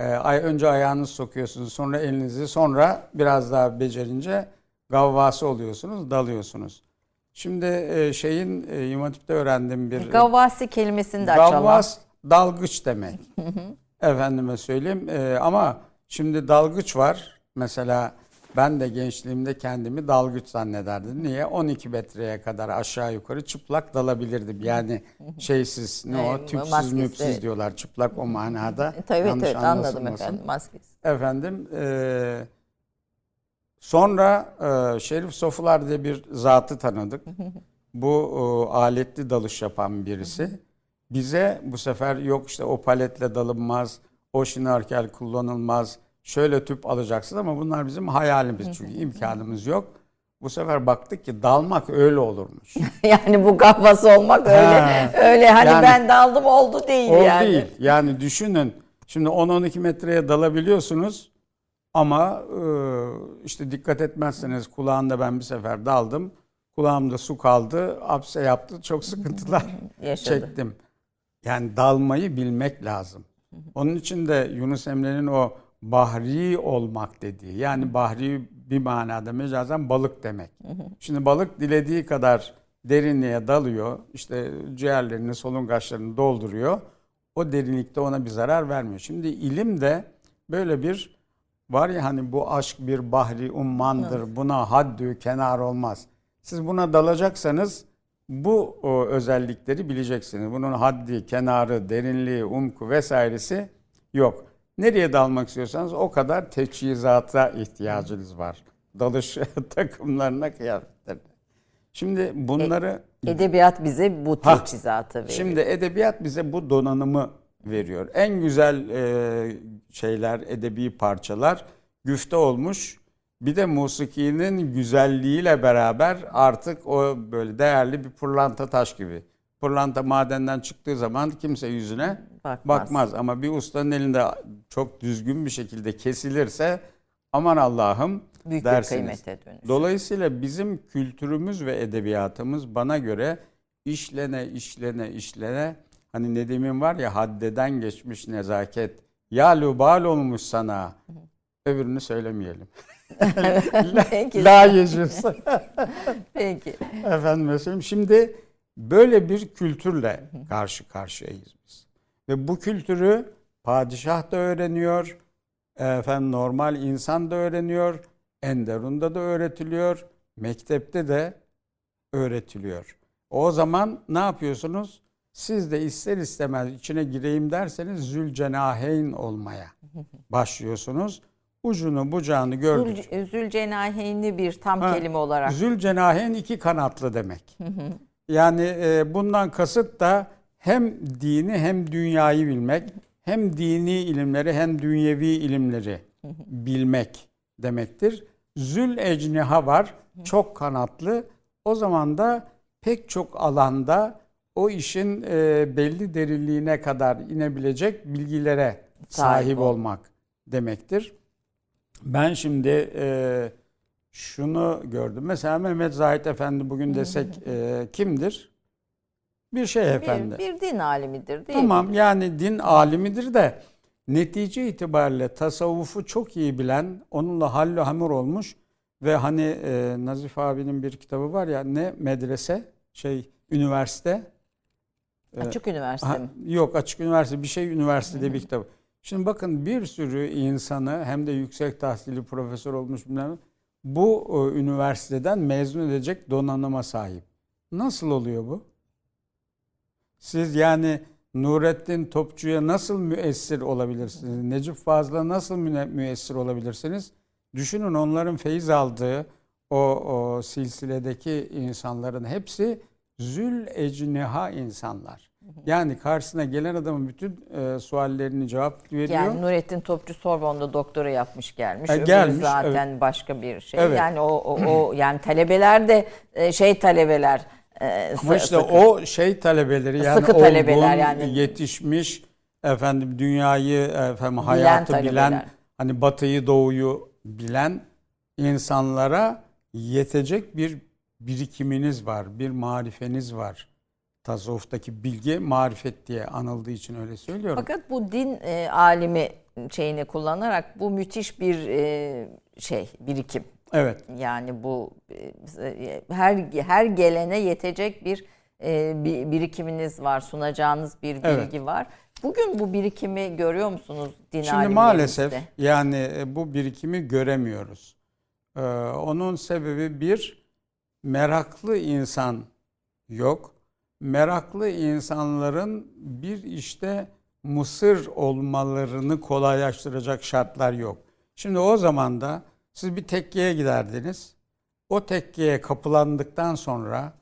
ay önce ayağınızı sokuyorsunuz, sonra elinizi, sonra biraz daha becerince gavvası oluyorsunuz, dalıyorsunuz. Şimdi e, şeyin e, İmam Hatip'te öğrendiğim bir Gavvasi kelimesini de açalım. Gavvas dalgıç demek. Efendime söyleyeyim. Ee, ama şimdi dalgıç var. Mesela ben de gençliğimde kendimi dalgıç zannederdim. Niye? 12 metreye kadar aşağı yukarı çıplak dalabilirdim. Yani şeysiz, ne o? Tüpsüz maskesiz, müpsüz evet. diyorlar. Çıplak o manada. E, tabii Yanlış evet anladım efendim maskesi. Efendim e, sonra e, Şerif Sofular diye bir zatı tanıdık. *laughs* Bu e, aletli dalış yapan birisi. Bize bu sefer yok işte o paletle dalınmaz, o şinarkel kullanılmaz, şöyle tüp alacaksın ama bunlar bizim hayalimiz çünkü imkanımız yok. Bu sefer baktık ki dalmak öyle olurmuş. *laughs* yani bu gavvası olmak öyle Ha. öyle hani Yani- ben daldım oldu değil O yani. değil. Yani düşünün. Şimdi 10-12 metreye dalabiliyorsunuz ama e, işte dikkat etmezseniz kulağında ben bir sefer daldım. Kulağımda su kaldı. Apse yaptı. Çok sıkıntılar *laughs* çektim. Yani dalmayı bilmek lazım. Onun için de Yunus Emre'nin o bahri olmak dediği yani bahri bir manada mecazen balık demek. Şimdi balık dilediği kadar derinliğe dalıyor. işte ciğerlerini, solungaçlarını dolduruyor. O derinlikte ona bir zarar vermiyor. Şimdi ilim de böyle bir var ya hani bu aşk bir bahri ummandır. Buna haddü kenar olmaz. Siz buna dalacaksanız bu o, özellikleri bileceksiniz. Bunun haddi, kenarı, derinliği, umku vesairesi yok. Nereye dalmak istiyorsanız o kadar teçhizata ihtiyacınız var. Dalış *laughs* takımlarına, kıyafetlerine. Şimdi bunları Edebiyat bize bu Ha, teçhizatı veriyor. Şimdi edebiyat bize bu donanımı veriyor. En güzel e, şeyler, edebi parçalar güfte olmuş. Bir de musikinin güzelliğiyle beraber artık o böyle değerli bir pırlanta taş gibi. Pırlanta madenden çıktığı zaman kimse yüzüne Bakmaz. bakmaz. Ama bir ustanın elinde çok düzgün bir şekilde kesilirse aman Allah'ım Büyük bir dersiniz. kıymete dönüşür. Dolayısıyla bizim kültürümüz ve edebiyatımız bana göre işlene işlene işlene hani Nedim'in var ya haddeden geçmiş nezaket ya lubal olmuş sana öbürünü söylemeyelim. *laughs* Peki. La yecüs. Peki. Efendim söyleyeyim. Şimdi böyle bir kültürle karşı karşıyayız biz. Ve bu kültürü padişah da öğreniyor, efendim normal insan da öğreniyor, Enderun'da da öğretiliyor, mektepte de öğretiliyor. O zaman ne yapıyorsunuz? Siz de ister istemez içine gireyim derseniz zülcenaheyn olmaya *laughs* başlıyorsunuz. Ucunu bucağını gördükçe. Zül, Zülcenaheynli bir tam Ha, kelime olarak. Zülcenahen iki kanatlı demek. Yani e, bundan kasıt da hem dini hem dünyayı bilmek, hem dini ilimleri hem dünyevi ilimleri bilmek demektir. Zül ecniha var, çok kanatlı. O zaman da pek çok alanda o işin e, belli derinliğine kadar inebilecek bilgilere Sahip sahip ol. olmak demektir. Ben şimdi e, şunu gördüm. Mesela Mehmet Zahit Efendi bugün desek e, kimdir? Bir şey efendi. bir, bir din alimidir değil Tamam mi? yani din alimidir de netice itibariyle tasavvufu çok iyi bilen, onunla hallü hamur olmuş ve hani e, Nazif abinin bir kitabı var ya ne medrese şey üniversite Açık üniversite Ha, mi? yok açık üniversite bir şey üniversitede bir kitap. Şimdi bakın bir sürü insanı hem de yüksek tahsili profesör olmuş bilmem bu e, üniversiteden mezun edecek donanıma sahip. Nasıl oluyor bu? Siz yani Nurettin Topçu'ya nasıl müessir olabilirsiniz? Necip Fazıl'a nasıl müessir olabilirsiniz? Düşünün onların feyiz aldığı o, o silsiledeki insanların hepsi zül ecniha insanlar. Yani karşısına gelen adamın bütün e, suallerini cevap veriyor. Yani Nurettin Topçu Sorbon'da doktora yapmış gelmiş. Öbürü gelmiş, zaten başka bir şey. Evet. Yani o, o, o *clears throat* yani talebeler de e, şey talebeler e, Ama işte sıkı. o şey talebeleri yani Sıkı talebeler olgun, yani. yetişmiş efendim dünyayı efendim hayatı talebeler. bilen hani batıyı doğuyu bilen insanlara yetecek bir birikiminiz var, bir marifeniz var. Tasavvuftaki bilgi marifet diye anıldığı için öyle söylüyorum. Fakat bu din e, alimi şeyini kullanarak bu müthiş bir e, şey birikim. Evet. Yani bu e, her her gelene yetecek bir e, bir birikiminiz var, sunacağınız bir bilgi Evet. var. Bugün bu birikimi görüyor musunuz din Şimdi maalesef yani e, bu birikimi göremiyoruz. Ee, onun sebebi bir meraklı insan yok. Meraklı insanların bir işte mısır olmalarını kolaylaştıracak şartlar yok. Şimdi o zaman da siz bir tekkeye giderdiniz. O tekkeye kapılandıktan sonra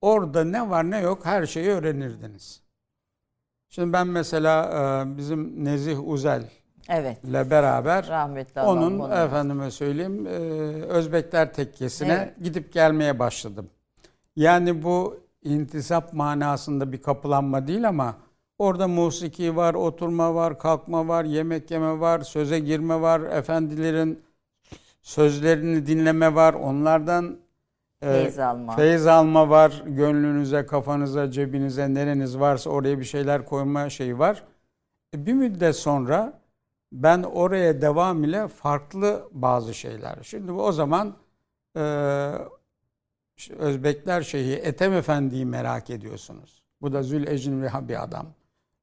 orada ne var ne yok her şeyi öğrenirdiniz. Şimdi ben mesela e, bizim Nezih Uzel Evet. ile beraber Rahmetli onun onu. efendime söyleyeyim e, Özbekler tekkesine Evet. gidip gelmeye başladım. Yani bu intisap manasında bir kapılanma değil ama orada musiki var, oturma var, kalkma var, yemek yeme var, söze girme var, efendilerin sözlerini dinleme var, onlardan e, Feyiz alma. feyiz alma var, gönlünüze, kafanıza, cebinize, nereniz varsa oraya bir şeyler koyma şeyi var. E, Bir müddet sonra ben oraya devam ile farklı bazı şeyler. Şimdi o zaman e, işte Özbekler Şeyhi Ethem Efendi'yi merak ediyorsunuz. Bu da Zülecin ve bir adam.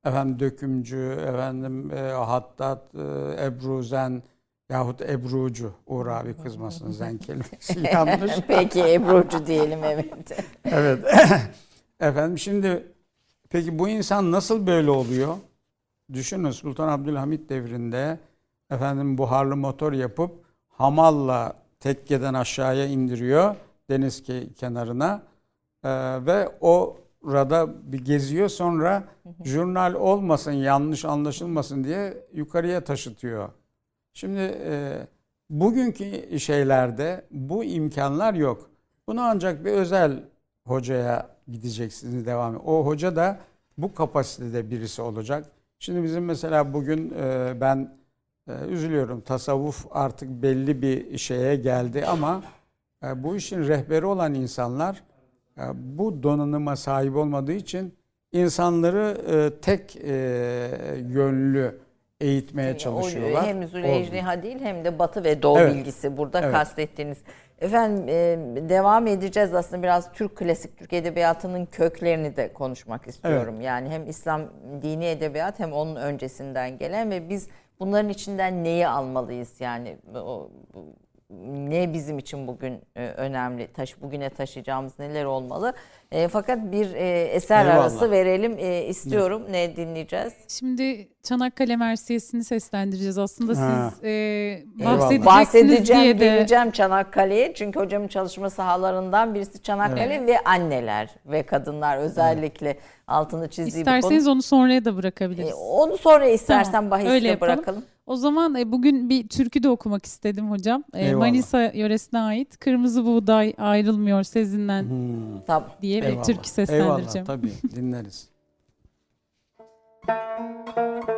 Efendim dökümcü, efendim e, hattat, e, ebruzen yahut ebrucu. Uğur abi kızmasın zen kelimesi *laughs* yanlış. Peki Ebru'cu diyelim evet. Evet. *laughs* Efendim şimdi peki bu insan nasıl böyle oluyor? Düşünün Sultan Abdülhamit devrinde efendim buharlı motor yapıp hamalla tekkeden aşağıya indiriyor deniz ke- kenarına Ee, ve o orada bir geziyor sonra jurnal olmasın yanlış anlaşılmasın diye yukarıya taşıtıyor. Şimdi e, bugünkü şeylerde bu imkanlar yok. Bunu ancak bir özel hocaya gideceksiniz devam. O hoca da bu kapasitede birisi olacak. Şimdi bizim mesela bugün e, ben e, üzülüyorum. Tasavvuf artık belli bir şeye geldi ama e, bu işin rehberi olan insanlar e, bu donanıma sahip olmadığı için insanları e, tek e, yönlü eğitmeye çalışıyorlar. O, hem. Züleyha değil hem de Batı ve Doğu Evet. bilgisi burada Evet. kastettiğiniz. Efendim e, devam edeceğiz aslında biraz Türk klasik Türk edebiyatının köklerini de konuşmak istiyorum. Yani hem İslam dini edebiyat hem onun öncesinden gelen ve biz bunların içinden neyi almalıyız yani o, ne bizim için bugün e, önemli taş bugüne taşıyacağımız neler olmalı. E, fakat bir e, eser Eyvallah. arası verelim e, istiyorum. Ne dinleyeceğiz? Şimdi Çanakkale Mersiyesi'ni seslendireceğiz. Aslında Ha. siz e, bahsedeceksiniz Bahsedeceğim, diye de geleceğim Çanakkale'ye. Çünkü hocamın çalışma sahalarından birisi Çanakkale ve anneler ve kadınlar özellikle altını çizdiği bu isterseniz konu. onu sonraya da bırakabiliriz. E, Onu sonra istersen Tamam, bahisle bırakalım. O zaman e, bugün bir türkü de okumak istedim hocam. E. Manisa yöresine ait Kırmızı Buğday Ayrılmıyor Sezinden Hmm. Tamam. Diye bir Eyvallah. türkü seslendireceğim. Eyvallah tabii dinleriz. *laughs*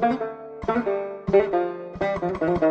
Thank you.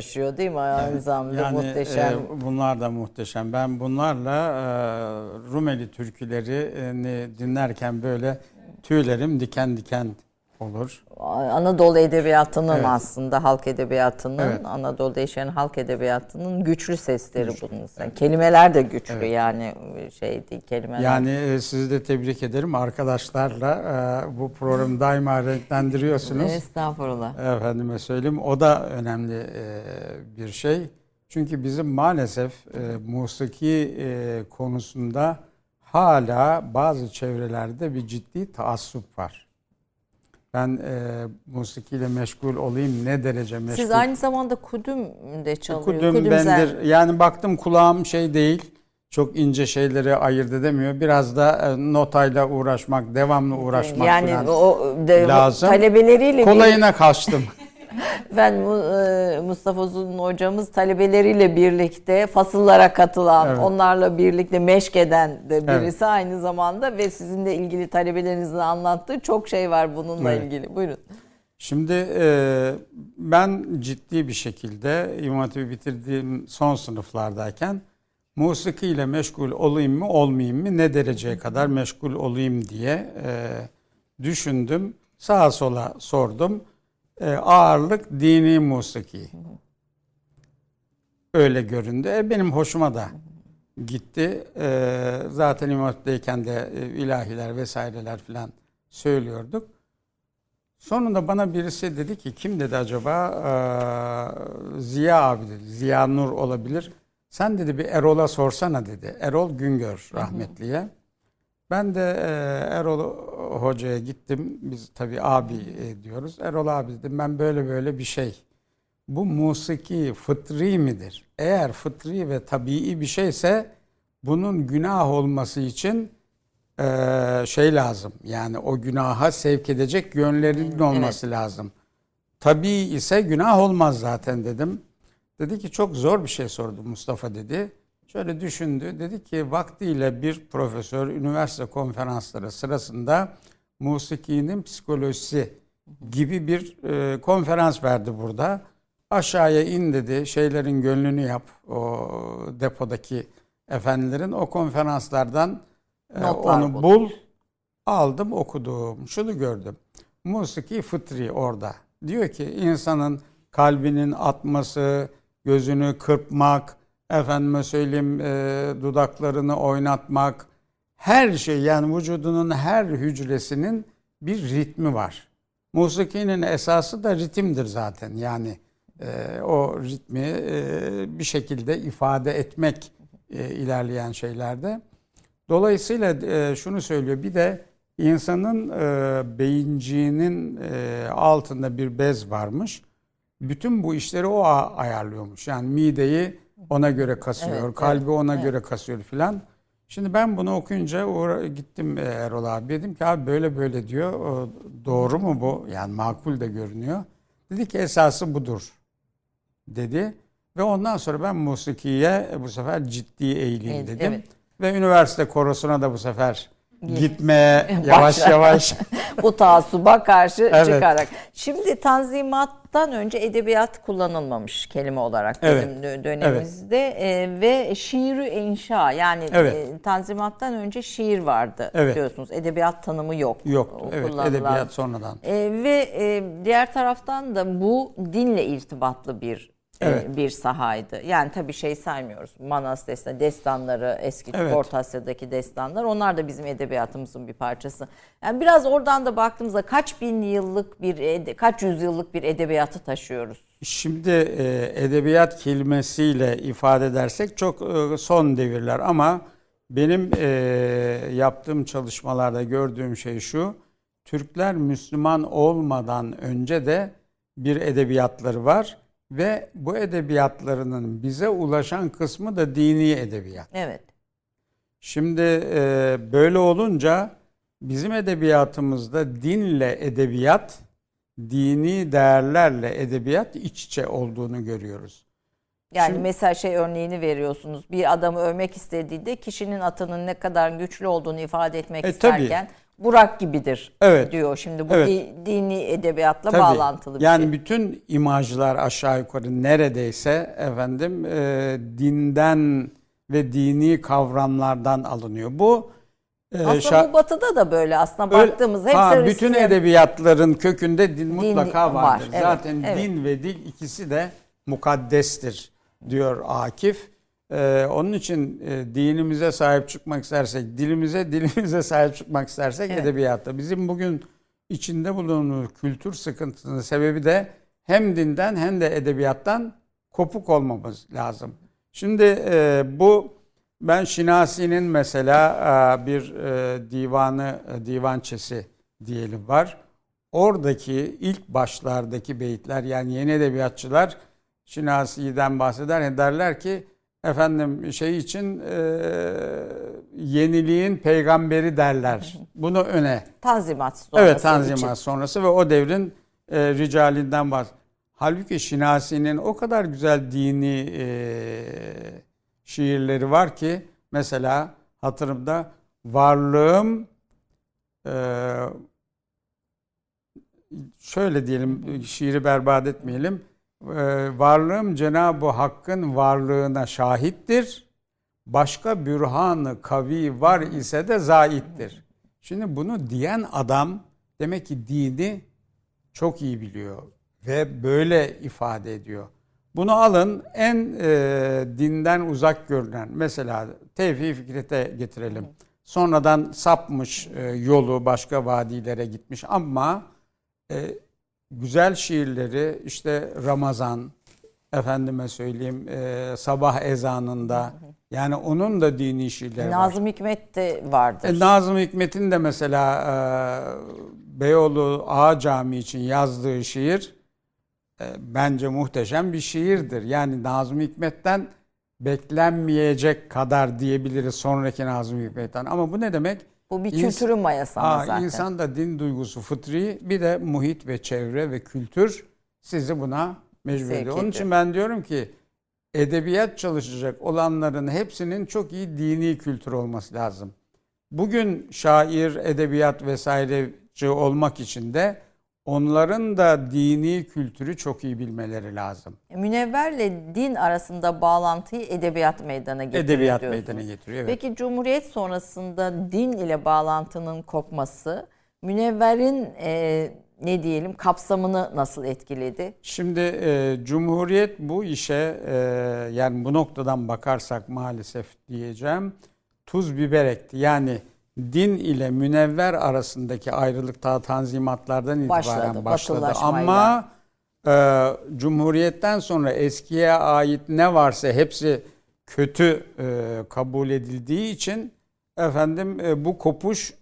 Taşıyor değil mi aynı zamanda Yani muhteşem. e, bunlar da muhteşem. Ben bunlarla e, Rumeli türkülerini dinlerken böyle tüylerim diken diken olur. Anadolu edebiyatının Evet. aslında halk edebiyatının Evet. Anadolu'da yaşayan halk edebiyatının güçlü sesleri bunun. Kelimeler de güçlü Evet. yani şey değil kelimeler. Yani e, sizi de tebrik ederim. Arkadaşlarla e, bu programı daima renklendiriyorsunuz. Estağfurullah. Efendime söyleyeyim o da önemli e, bir şey. Çünkü bizim maalesef musiki konusunda hala bazı çevrelerde bir ciddi taassup var. Ben e, musikiyle meşgul olayım ne derece meşgul. Siz aynı zamanda kudüm de çalıyor. Kudüm Kudümzen- bendir. Yani baktım kulağım şey değil. Çok ince şeyleri ayırt edemiyor. Biraz da e, notayla uğraşmak, devamlı uğraşmak yani o de, lazım. talebeleriyle bir- Kolayına kaçtım. *laughs* *laughs* Ben e, Mustafa Uzun hocamız talebeleriyle birlikte fasıllara katılan, Evet. onlarla birlikte meşk eden de birisi aynı zamanda ve sizinle ilgili talebelerinizin anlattığı çok şey var bununla Evet. ilgili. Buyurun. Şimdi e, ben ciddi bir şekilde İmam Hatip'i bitirdiğim son sınıflardayken musiki ile meşgul olayım mı olmayayım mı ne dereceye kadar meşgul olayım diye e, düşündüm. Sağa sola sordum. E, ağırlık dini musiki. Öyle göründü. E, benim hoşuma da gitti. E, zaten Hatip'teyken de ilahiler vesaireler filan söylüyorduk. Sonunda bana birisi dedi ki kim dedi acaba? Ee, Ziya abi dedi. Ziya Nur olabilir. Sen dedi bir Erol'a sorsana dedi. Erol Güngör rahmetliye. Ben de e, Erol hocaya gittim. Biz tabii abi e, diyoruz. Erol abi dedim ben böyle böyle bir şey. Bu musiki fıtri midir? Eğer fıtri ve tabii bir şeyse bunun günah olması için e, şey lazım. Yani o günaha sevk edecek yönlerinin olması evet. lazım. Tabii ise günah olmaz zaten dedim. Dedi ki çok zor bir şey sordu Mustafa dedi. Şöyle düşündü. Dedi ki vaktiyle bir profesör üniversite konferansları sırasında musikinin psikolojisi gibi bir e, konferans verdi burada. Aşağıya in dedi. Şeylerin gönlünü yap. O depodaki efendilerin o konferanslardan e, Notlar onu bul. bul. Aldım okudum. Şunu gördüm. Musiki fıtri orada. Diyor ki insanın kalbinin atması, gözünü kırpmak, efendime söyleyeyim e, dudaklarını oynatmak, her şey yani vücudunun her hücresinin bir ritmi var. Musikinin esası da ritimdir zaten. Yani e, o ritmi e, bir şekilde ifade etmek e, ilerleyen şeylerde. Dolayısıyla e, şunu söylüyor. Bir de insanın e, beyinciğinin e, altında bir bez varmış. Bütün bu işleri o ayarlıyormuş. Yani mideyi ona göre kasıyor, Evet, kalbi evet, ona evet. göre kasıyor filan. Şimdi ben bunu okuyunca uğra- gittim e, Erol abi dedim ki abi böyle böyle diyor. O, doğru mu bu? Yani makul de görünüyor. Dedi ki esası budur dedi. Ve ondan sonra ben musikiye bu sefer ciddi eğileyim Evet, dedim. evet. Ve üniversite korosuna da bu sefer. Gitmeye yavaş yavaş *laughs* bu taassuba karşı Evet. çıkarak. Şimdi Tanzimat'tan önce edebiyat kullanılmamış kelime olarak Evet. bizim dö- dönemimizde E, ve şiiri inşa yani Evet. e, Tanzimat'tan önce şiir vardı Evet. diyorsunuz. Edebiyat tanımı yok. yoktu. O Evet edebiyat sonradan. E, ve e, diğer taraftan da bu dinle irtibatlı bir Evet. bir sahaydı. Yani tabii şey saymıyoruz. Manas destan, destanları, eski Evet. Orta Asya'daki destanlar onlar da bizim edebiyatımızın bir parçası. Yani biraz oradan da baktığımızda kaç bin yıllık bir kaç yüzyıllık bir edebiyatı taşıyoruz. Şimdi e, edebiyat kelimesiyle ifade edersek çok e, son devirler ama benim e, yaptığım çalışmalarda gördüğüm şey şu. Türkler Müslüman olmadan önce de bir edebiyatları var ve bu edebiyatlarının bize ulaşan kısmı da dini edebiyat. Evet. Şimdi e, böyle olunca bizim edebiyatımızda dinle edebiyat, dini değerlerle edebiyat iç içe olduğunu görüyoruz. Yani Şimdi- mesela şey örneğini veriyorsunuz. Bir adamı övmek istediğinde kişinin atının ne kadar güçlü olduğunu ifade etmek E, tabii. Burak gibidir Evet. diyor. Şimdi bu Evet. di- dini edebiyatla Tabii, bağlantılı bir yani şey. bütün imajlar aşağı yukarı neredeyse efendim e, dinden ve dini kavramlardan alınıyor. Bu e, Aslında şa- bu batıda da böyle aslında Öyle- baktığımız hepsi ha, bütün Hristiyan- edebiyatların kökünde din mutlaka var, vardır. evet, Zaten evet. din ve dil ikisi de mukaddestir diyor Akif. Ee, onun için e, dinimize sahip çıkmak istersek, dilimize, dilimize sahip çıkmak istersek Evet. edebiyatta. Bizim bugün içinde bulunduğumuz kültür sıkıntısının sebebi de hem dinden hem de edebiyattan kopuk olmamız lazım. Şimdi e, bu ben Şinasi'nin mesela e, bir e, divanı, e, divançesi diyelim var. Oradaki ilk başlardaki beyitler yani yeni edebiyatçılar Şinasi'den bahseder derler ki efendim şey için e, yeniliğin peygamberi derler. Bunu öne Tanzimat sonrası Evet için. Tanzimat sonrası ve o devrin e, ricalinden bahs. Halbuki Şinasi'nin o kadar güzel dini e, şiirleri var ki mesela hatırımda varlığım e, şöyle diyelim şiiri berbat etmeyelim. Ee, varlığım Cenab-ı Hakk'ın varlığına şahittir. Başka bürhanı kavi var ise de zaittir. Şimdi bunu diyen adam demek ki dini çok iyi biliyor ve böyle ifade ediyor. Bunu alın en e, dinden uzak görünen mesela Tevfik Fikret'e getirelim. Sonradan sapmış e, yolu başka vadilere gitmiş ama e, güzel şiirleri işte Ramazan, efendime söyleyeyim e, sabah ezanında yani onun da dini şiirleri var. Nazım Hikmet de vardır. E, Nazım Hikmet'in de mesela e, Beyoğlu Ağa Camii için yazdığı şiir e, bence muhteşem bir şiirdir. Yani Nazım Hikmet'ten beklenmeyecek kadar diyebiliriz sonraki Nazım Hikmet'ten. Ama bu ne demek? Bu bir kültürün mayası ama zaten. İnsanda din duygusu fıtri bir de muhit ve çevre ve kültür sizi buna mecbur ediyor. Onun için ben diyorum ki edebiyat çalışacak olanların hepsinin çok iyi dini kültür olması lazım. Bugün şair, edebiyat vesaireci olmak için de onların da dini kültürü çok iyi bilmeleri lazım. Münevverle din arasında bağlantıyı edebiyat meydana getiriyor Edebiyat diyorsunuz. meydana getiriyor. Evet. Peki Cumhuriyet sonrasında din ile bağlantının kopması Münevver'in e, ne diyelim kapsamını nasıl etkiledi? Şimdi e, Cumhuriyet bu işe e, yani bu noktadan bakarsak maalesef diyeceğim tuz biber ekti. Yani din ile münevver arasındaki ayrılık ta tanzimatlardan itibaren Başladı, başladı. Ama e, Cumhuriyet'ten sonra eskiye ait ne varsa hepsi kötü e, kabul edildiği için efendim e, bu kopuş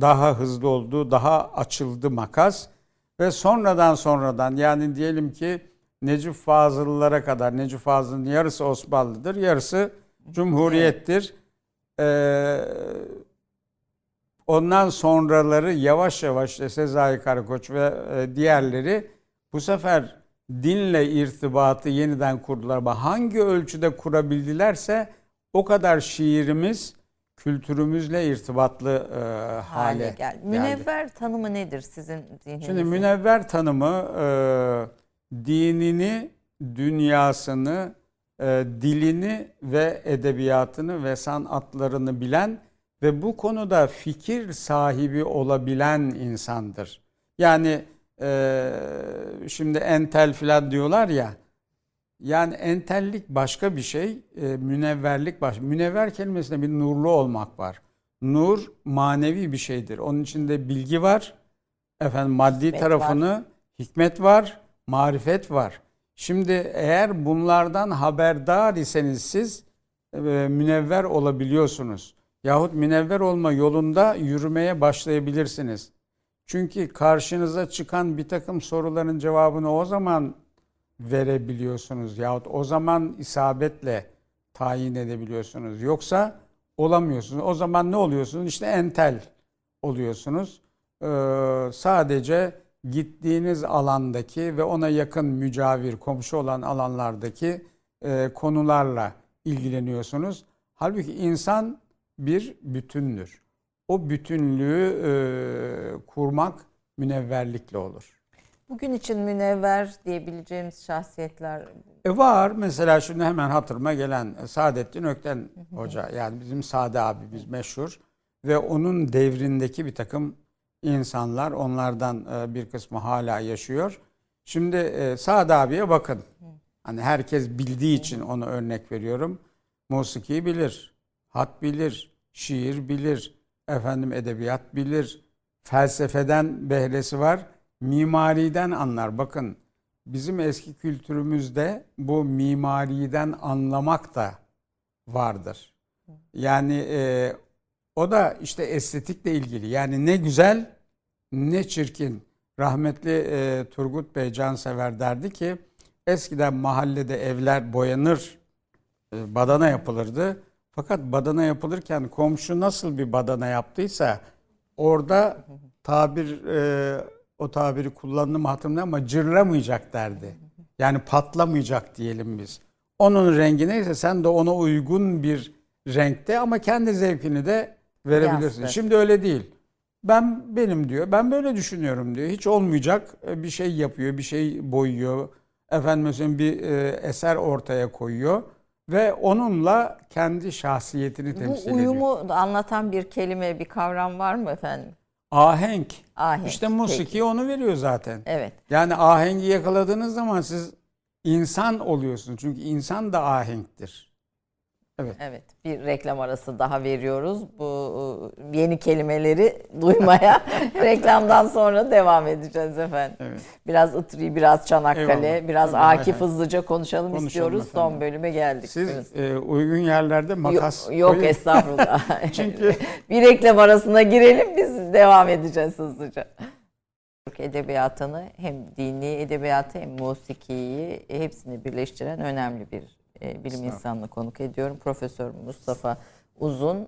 daha hızlı oldu, daha açıldı makas ve sonradan sonradan yani diyelim ki Necip Fazıl'lara kadar Necip Fazıl'ın yarısı Osmanlı'dır, yarısı Cumhuriyet'tir. Ee, ondan sonraları yavaş yavaş işte Sezai Karakoç ve e, diğerleri bu sefer dinle irtibatı yeniden kurdular. Hangi ölçüde kurabildilerse o kadar şiirimiz kültürümüzle irtibatlı e, hale, Hale gel. geldi. Münevver tanımı nedir sizin zihninizde? Şimdi münevver tanımı e, dinini, dünyasını, e, dilini ve edebiyatını ve sanatlarını bilen ve bu konuda fikir sahibi olabilen insandır. Yani e, şimdi entel filan diyorlar ya, yani entellik başka bir şey, e, münevverlik başka. Münevver kelimesinde bir nurlu olmak var. Nur manevi bir şeydir. Onun içinde bilgi var, efendim maddi Hikmet tarafını, hikmet var, marifet var. Şimdi eğer bunlardan haberdar iseniz siz e, münevver olabiliyorsunuz. Yahut münevver olma yolunda yürümeye başlayabilirsiniz. Çünkü karşınıza çıkan bir takım soruların cevabını o zaman verebiliyorsunuz. Yahut o zaman isabetle tayin edebiliyorsunuz. Yoksa olamıyorsunuz. O zaman ne oluyorsunuz? İşte entel oluyorsunuz. Ee, sadece gittiğiniz alandaki ve ona yakın mücavir, komşu olan alanlardaki e, konularla ilgileniyorsunuz. Halbuki insan bir bütündür. O bütünlüğü e, kurmak münevverlikle olur. Bugün için münevver diyebileceğimiz şahsiyetler E var mesela şimdi hemen hatırıma gelen Saadettin Ökten Hoca yani bizim Sade abimiz meşhur ve onun devrindeki bir takım insanlar onlardan e, bir kısmı hala yaşıyor. Şimdi e, Sade abiye bakın. Hani herkes bildiği için onu örnek veriyorum. Musiki bilir, hat bilir, şiir bilir, efendim edebiyat bilir, felsefeden behresi var, mimariden anlar. Bakın bizim eski kültürümüzde bu mimariden anlamak da vardır. Yani e, o da işte estetikle ilgili. Yani ne güzel ne çirkin. Rahmetli e, Turgut Bey Cansever derdi ki eskiden mahallede evler boyanır, e, badana yapılırdı. Fakat badana yapılırken komşu nasıl bir badana yaptıysa orada tabir e, o tabiri kullandım hatırlamıyorum ama cırlamayacak derdi. Yani patlamayacak diyelim biz. Onun rengi neyse sen de ona uygun bir renkte ama kendi zevkini de verebilirsin. Yansıtır. Şimdi öyle değil. Ben benim diyor. Ben böyle düşünüyorum diyor. Hiç olmayacak e, bir şey yapıyor, bir şey boyuyor. Efendim mesela bir e, eser ortaya koyuyor ve onunla kendi şahsiyetini temsil Bu ediyor. uyumu anlatan bir kelime, bir kavram var mı efendim? Ahenk. Ahenk. İşte musiki Peki. onu veriyor zaten. Evet. Yani ahengi yakaladığınız zaman siz insan oluyorsunuz. Çünkü insan da ahenktir. Evet, bir reklam arası daha veriyoruz. Bu e, yeni kelimeleri *laughs* duymaya *laughs* reklamdan sonra devam edeceğiz efendim. Evet. Biraz Itri, biraz Çanakkale, Eyvallah. biraz Tabii, Akif hay. hızlıca konuşalım, Konuşalım istiyoruz. Son efendim. bölüme geldik. Siz e, uygun yerlerde makas yok, yok koyun. estağfurullah. *laughs* Çünkü- bir reklam arasına girelim biz devam edeceğiz hızlıca. Türk edebiyatını hem dini edebiyatı hem musikiyi e, hepsini birleştiren önemli bir e, bilim insanını konuk ediyorum. Profesör Mustafa Uzun. E,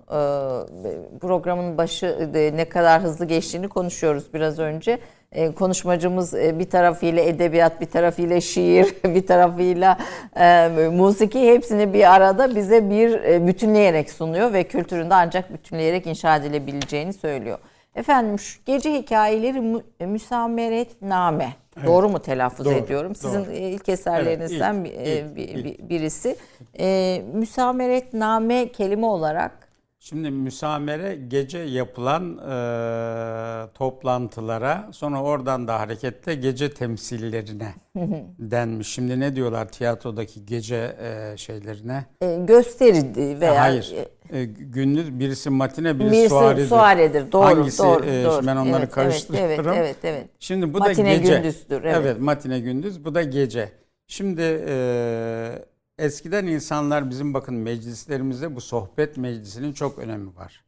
programın başı e, ne kadar hızlı geçtiğini konuşuyoruz biraz önce. E, konuşmacımız e, bir tarafıyla edebiyat, bir tarafıyla şiir, *laughs* bir tarafıyla e, musiki hepsini bir arada bize bir e, bütünleyerek sunuyor ve kültüründe ancak bütünleyerek inşa edilebileceğini söylüyor. Efendim şu gece hikayeleri mü, müsameretname. Doğru mu telaffuz Doğru, ediyorum? Sizin doğru. e, ilk eserlerinizden Evet, ilk, e, ilk, bir- ilk. bir- birisi. E, müsameretname kelime olarak Şimdi müsamere gece yapılan e, toplantılara sonra oradan da hareketle gece temsillerine *laughs* denmiş. Şimdi ne diyorlar tiyatrodaki gece e, şeylerine? e, gösteridi veya Hayır. E, gündüz birisi matine birisi, birisi suaredir. suaredir. Doğru, Hangisi, doğru, e, doğru. ben onları Evet, karıştırıyorum. Evet, evet, evet. Şimdi bu Matine da gece. gündüzdür, evet. matine gündüz bu da gece. Şimdi e, eskiden insanlar bizim bakın meclislerimizde bu sohbet meclisinin çok önemi var.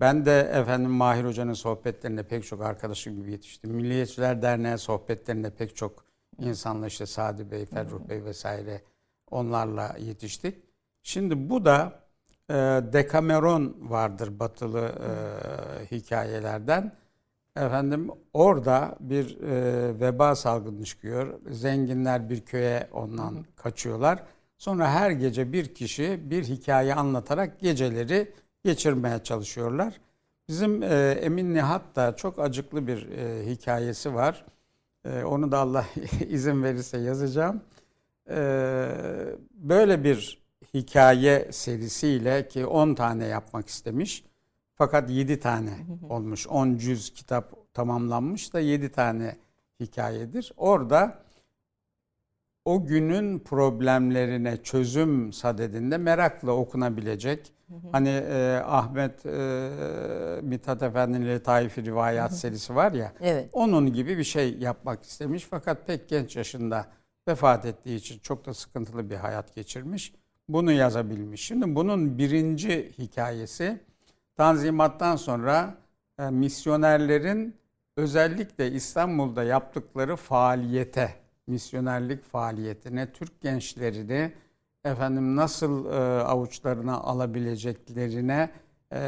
Ben de efendim Mahir Hoca'nın sohbetlerinde pek çok arkadaşım gibi yetiştim. Milliyetçiler Derneği sohbetlerinde pek çok insanla işte Sadi Bey, Ferruh Bey vesaire onlarla yetiştik. Şimdi bu da e, Dekameron vardır batılı e, hikayelerden. Efendim orada bir e, veba salgını çıkıyor. Zenginler bir köye ondan kaçıyorlar. Sonra her gece bir kişi bir hikaye anlatarak geceleri geçirmeye çalışıyorlar. Bizim e, Emin Nihat da çok acıklı bir e, hikayesi var. E, onu da Allah *laughs* izin verirse yazacağım. E, böyle bir hikaye serisiyle ki 10 tane yapmak istemiş. Fakat 7 tane *laughs* olmuş. 10 cüz kitap tamamlanmış da 7 tane hikayedir. Orada o günün problemlerine çözüm sadedinde merakla okunabilecek. Hani e, Ahmet e, Mithat Efendi'nin Letaif-i Rivayat serisi var ya. Evet. Onun gibi bir şey yapmak istemiş fakat pek genç yaşında vefat ettiği için çok da sıkıntılı bir hayat geçirmiş. Bunu yazabilmiş. Şimdi bunun birinci hikayesi Tanzimat'tan sonra e, misyonerlerin özellikle İstanbul'da yaptıkları faaliyete, misyonerlik faaliyetine, Türk gençlerini efendim nasıl e, avuçlarına alabileceklerine e,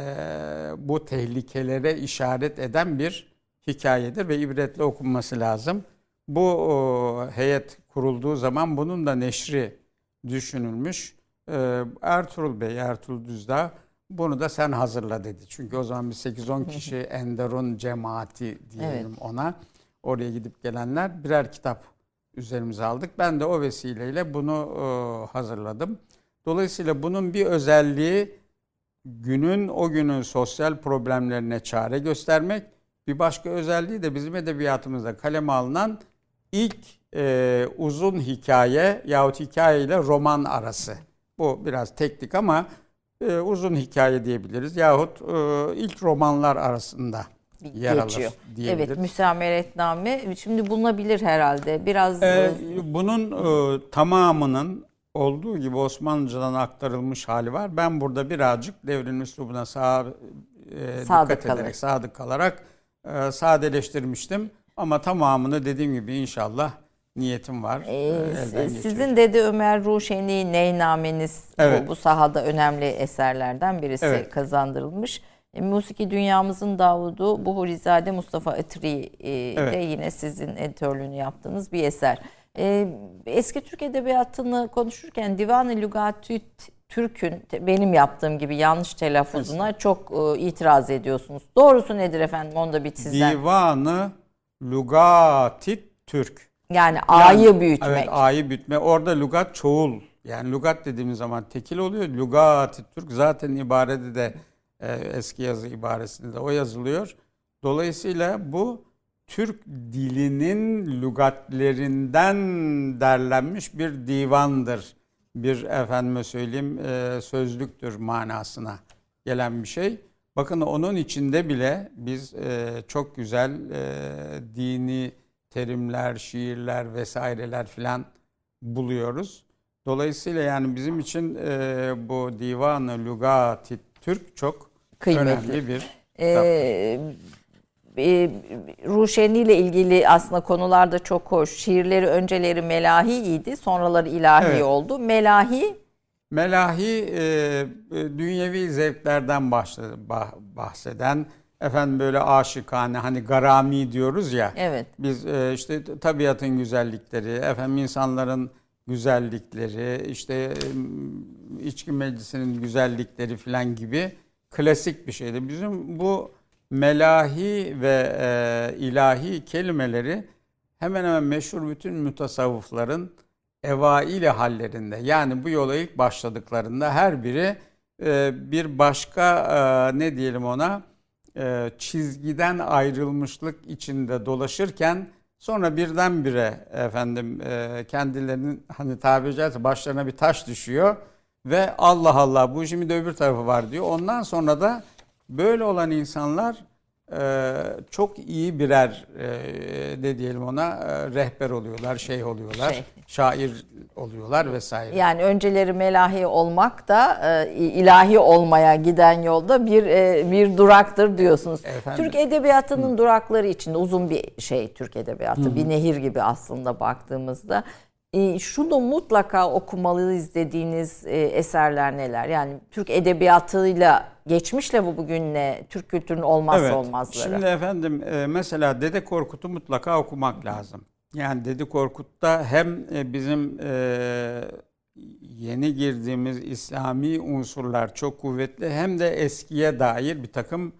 bu tehlikelere işaret eden bir hikayedir ve ibretle okunması lazım. Bu o, heyet kurulduğu zaman bunun da neşri düşünülmüş. E, Ertuğrul Bey, Ertuğrul Düzdağ bunu da sen hazırla dedi. Çünkü o zaman bir 8-10 kişi Enderun cemaati diyelim Evet. ona. Oraya gidip gelenler birer kitap üzerimize aldık. Ben de o vesileyle bunu e, hazırladım. Dolayısıyla bunun bir özelliği günün o günün sosyal problemlerine çare göstermek. Bir başka özelliği de bizim edebiyatımızda kaleme alınan ilk e, uzun hikaye yahut hikaye ile roman arası. Bu biraz teknik ama e, uzun hikaye diyebiliriz yahut e, ilk romanlar arasında yer geçiyor. Evet, müsameretname şimdi bulunabilir herhalde. Biraz Ee, bunun e, tamamının olduğu gibi Osmanlıcadan aktarılmış hali var. Ben burada birazcık devrin üslubuna sağ, e, Sadık dikkat kalarak. ederek, sadık kalarak e, sadeleştirmiştim. Ama tamamını dediğim gibi inşallah niyetim var. Ee, e, sizin Dede Ömer Ruşeni Neynameniz Evet. bu, bu sahada önemli eserlerden birisi Evet. kazandırılmış. E, Musiki Dünyamızın Davudu Buhurizade Mustafa Itri e, Evet. de yine sizin editörlüğünü yaptığınız bir eser. E, eski Türk Edebiyatı'nı konuşurken Divan-ı Lügatü Türk'ün benim yaptığım gibi yanlış telaffuzuna çok e, itiraz ediyorsunuz. Doğrusu nedir efendim? Onu da bir sizden. Divanı Lugatit Türk. yani Yani- A'yı büyütmek. Evet A'yı büyütme. Orada lugat çoğul. Yani lugat dediğimiz zaman tekil oluyor. Lugatit Türk zaten ibarede de e, eski yazı ibaresinde de o yazılıyor. Dolayısıyla bu Türk dilinin lügatlerinden derlenmiş bir divandır. Bir efendime söyleyeyim e, sözlüktür manasına gelen bir şey. Bakın onun içinde bile biz e, çok güzel dini terimler, şiirler vesaireler filan buluyoruz. Dolayısıyla yani bizim için bu Divan-ı Lugati Türk çok Kıymetli. önemli bir Ee, e, Ruşeni ile ilgili aslında konular da çok hoş. Şiirleri önceleri melahi sonraları ilahi Evet. oldu. Melahi Melahi e, e, dünyevi zevklerden bahse- bah- bahseden efendim böyle aşıkane hani garami diyoruz ya. evet. Biz e, işte tabiatın güzellikleri, efendim insanların güzellikleri, işte e, içki meclisinin güzellikleri filan gibi klasik bir şeydi. Bizim bu melahi ve e, ilahi kelimeleri hemen hemen meşhur bütün mutasavvıfların evaili hallerinde yani bu yola ilk başladıklarında her biri e, bir başka e, ne diyelim ona e, çizgiden ayrılmışlık içinde dolaşırken sonra birdenbire efendim e, kendilerinin hani tabiri caizse başlarına bir taş düşüyor ve Allah Allah bu bir de öbür tarafı var diyor. Ondan sonra da böyle olan insanlar e, çok iyi birer e, ne diyelim ona e, rehber oluyorlar, şey oluyorlar, Şey. şair oluyorlar vesaire. Yani önceleri melahi olmak da e, ilahi olmaya giden yolda bir e, bir duraktır diyorsunuz. Efendim? Türk edebiyatının durakları içinde uzun bir şey Türk edebiyatı. Bir nehir gibi aslında baktığımızda. E, şunu mutlaka okumalıyız dediğiniz e, eserler neler? Yani Türk edebiyatıyla geçmişle bu bugünle Türk kültürünün olmazsa olmazları. Şimdi efendim e, mesela Dede Korkut'u mutlaka okumak lazım. Yani Dede Korkut'ta hem e, bizim yeni girdiğimiz İslami unsurlar çok kuvvetli hem de eskiye dair bir takım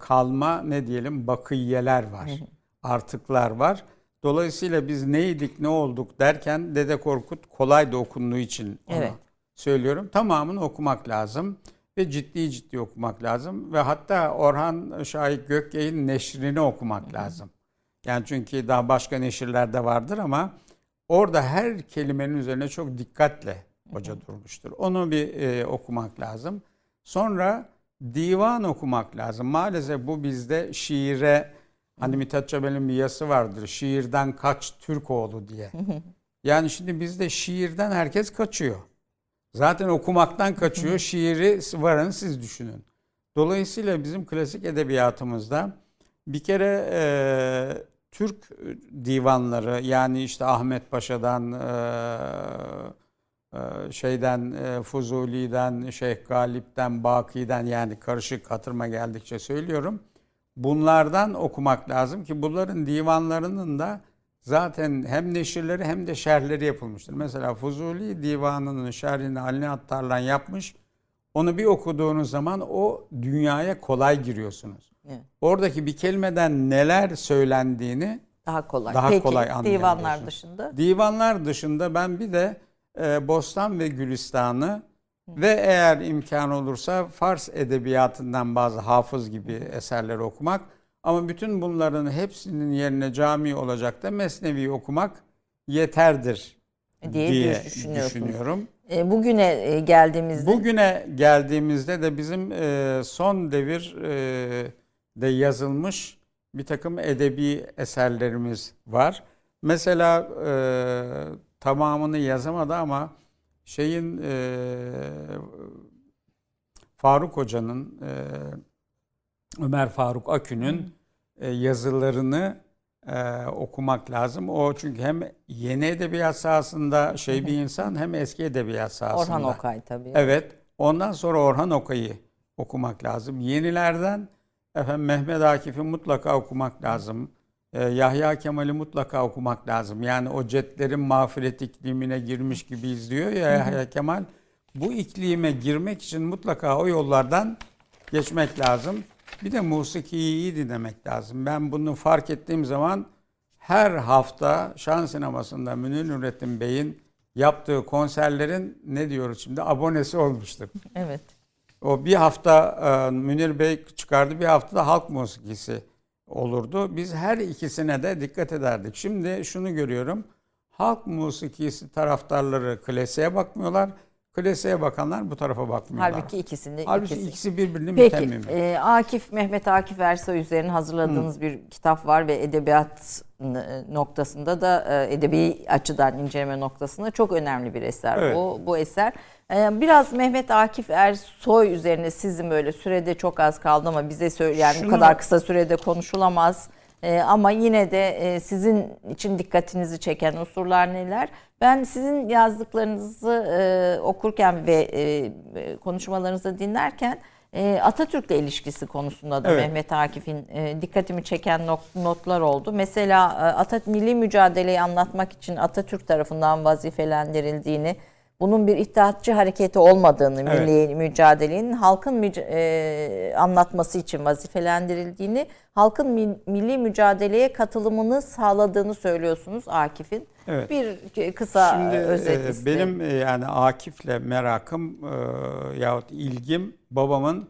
kalma ne diyelim bakiyeler var. Artıklar var. Dolayısıyla biz neydik ne olduk derken Dede Korkut kolay da okunduğu için onu Evet. söylüyorum. Tamamını okumak lazım ve ciddi ciddi okumak lazım ve hatta Orhan Şahit Gökyay'ın neşrini okumak lazım. Yani çünkü daha başka neşirler de vardır ama orada her kelimenin üzerine çok dikkatle hoca durmuştur. Onu bir e, okumak lazım. Sonra divan okumak lazım. Maalesef bu bizde şiire hani Mithat Çabel'in bir yazısı vardır. Şiirden kaç Türk oğlu diye. *laughs* Yani şimdi bizde şiirden herkes kaçıyor. Zaten okumaktan kaçıyor. Şiiri varın siz düşünün. Dolayısıyla bizim klasik edebiyatımızda bir kere e, Türk divanları yani işte Ahmet Paşa'dan e, şeyden Fuzuli'den Şeyh Galip'ten Baki'den yani karışık hatırıma geldikçe söylüyorum. Bunlardan okumak lazım ki bunların divanlarının da zaten hem neşirleri hem de şerhleri yapılmıştır. Mesela Fuzuli divanının şerhini Ali Attarlan yapmış. Onu bir okuduğunuz zaman o dünyaya kolay giriyorsunuz. Evet. Oradaki bir kelimeden neler söylendiğini Daha kolay. Daha Peki kolay divanlar anlayabiliyorsunuz. dışında? Divanlar dışında ben bir de e, Bostan ve Gülistan'ı ve eğer imkan olursa Fars edebiyatından bazı hafız gibi eserleri okumak ama bütün bunların hepsinin yerine cami olacak da Mesnevi okumak yeterdir Diye diye, düşünüyorsunuz. düşünüyorum. E, bugüne e, geldiğimizde Bugüne geldiğimizde de bizim e, son devir e, de yazılmış bir takım edebi eserlerimiz var. Mesela e, tamamını yazamadı ama şeyin e, Faruk Hoca'nın e, Ömer Faruk Akün'ün e, yazılarını e, okumak lazım. O çünkü hem yeni edebiyat sahasında şey bir insan hem eski edebiyat sahasında. Orhan Okay tabii. Evet. Ondan sonra Orhan Okay'ı okumak lazım. Yenilerden efendim Mehmet Akif'i mutlaka okumak lazım. Ee, Yahya Kemal'i mutlaka okumak lazım. Yani o cetlerin mağfiret iklimine girmiş gibi izliyor ya Yahya Kemal. bu iklime girmek için mutlaka o yollardan geçmek lazım. Bir de musikiyi iyi dinlemek lazım. Ben bunu fark ettiğim zaman her hafta Şan Sineması'nda Münir Nurettin Bey'in yaptığı konserlerin ne diyoruz şimdi abonesi olmuştum. Evet. O bir hafta e, Münir Bey çıkardı bir hafta da halk musikisi olurdu. Biz her ikisine de dikkat ederdik. Şimdi şunu görüyorum. Halk musikisi taraftarları klasiğe bakmıyorlar. Klasiğe bakanlar bu tarafa bakmıyorlar. Halbuki ikisini Halbuki ikisi. ikisi birbirini Peki e, Akif Mehmet Akif Ersoy üzerine hazırladığınız bir kitap var ve edebiyat n- noktasında da e, edebi açıdan inceleme noktasında çok önemli bir eser Evet. bu bu eser. E, biraz Mehmet Akif Ersoy üzerine sizin böyle sürede çok az kaldı ama bize söyle yani bu Şunu- kadar kısa sürede konuşulamaz. E, ama yine de e, sizin için dikkatinizi çeken unsurlar neler? Ben sizin yazdıklarınızı e, okurken ve e, e, konuşmalarınızı dinlerken e, Atatürk'le ilişkisi konusunda da Evet. Mehmet Akif'in e, dikkatimi çeken nok- notlar oldu. Mesela e, Atat milli mücadeleyi anlatmak için Atatürk tarafından vazifelendirildiğini, bunun bir ittihatçı hareketi olmadığını, Evet. milli mücadelenin halkın müca- e, anlatması için vazifelendirildiğini, halkın mi- milli mücadeleye katılımını sağladığını söylüyorsunuz Akif'in. Evet. Bir kısa Şimdi özet e, benim e, yani Akif'le merakım e, yahut ilgim babamın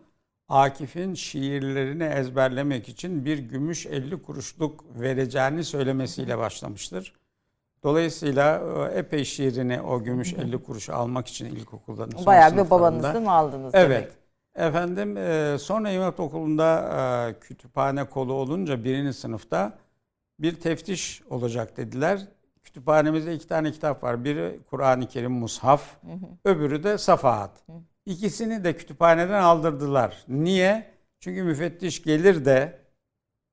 Akif'in şiirlerini ezberlemek için bir gümüş 50 kuruşluk vereceğini söylemesiyle başlamıştır. Dolayısıyla e, epey şiirini o gümüş 50 kuruşu almak için ilkokuldan son Bayağı bir babanızı mı aldınız Evet. demek? Efendim e, sonra İmam Hatip Okulu'nda e, kütüphane kolu olunca birinci sınıfta bir teftiş olacak dediler. Kütüphanemizde iki tane kitap var. Biri Kur'an-ı Kerim Mushaf, öbürü de Safahat. İkisini de kütüphaneden aldırdılar. Niye? Çünkü müfettiş gelir de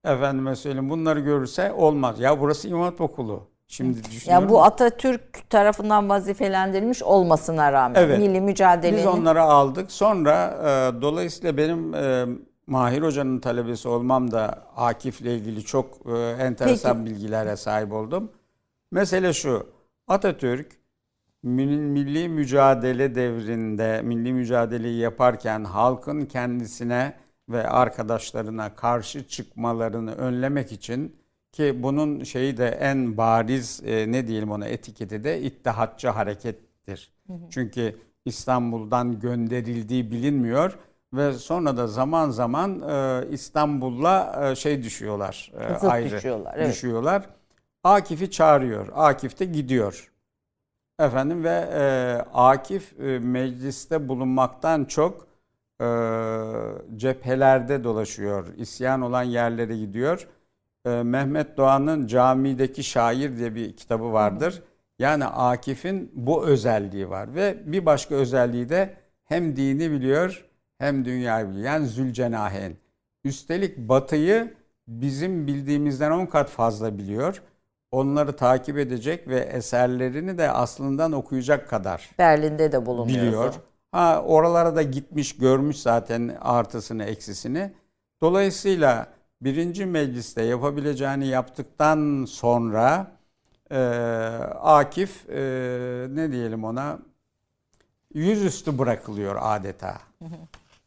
efendime söyleyeyim bunları görürse olmaz. Ya burası İmam Hatip Okulu. Şimdi düşünüyorum. Yani bu Atatürk tarafından vazifelendirilmiş olmasına rağmen Evet. milli mücadelenin Biz onları aldık. Sonra e, dolayısıyla benim e, Mahir Hoca'nın talebesi olmam da Akif'le ilgili çok e, enteresan bilgilere sahip oldum. Mesele şu. Atatürk mil- milli mücadele devrinde milli mücadeleyi yaparken halkın kendisine ve arkadaşlarına karşı çıkmalarını önlemek için ki bunun şeyi de en bariz e, ne diyelim ona etiketi de ittihatçı harekettir. Çünkü İstanbul'dan gönderildiği bilinmiyor ve sonra da zaman zaman e, İstanbul'la e, şey düşüyorlar. e, Zıt ayrı düşüyorlar, evet. düşüyorlar. Akif'i çağırıyor. Akif de gidiyor. Efendim ve e, Akif e, mecliste bulunmaktan çok e, cephelerde dolaşıyor. İsyan olan yerlere gidiyor. E, Mehmet Doğan'ın Camideki Şair diye bir kitabı vardır. Yani Akif'in bu özelliği var ve bir başka özelliği de hem dini biliyor hem dünyayı biliyor. Yani Zülcenahen. Üstelik Batı'yı bizim bildiğimizden 10 kat fazla biliyor. Onları takip edecek ve eserlerini de aslından okuyacak kadar Berlin'de de bulunuyor. biliyor. Ha oralara da gitmiş, görmüş zaten artısını, eksisini. Dolayısıyla birinci mecliste yapabileceğini yaptıktan sonra e, Akif e, ne diyelim ona yüzüstü bırakılıyor adeta.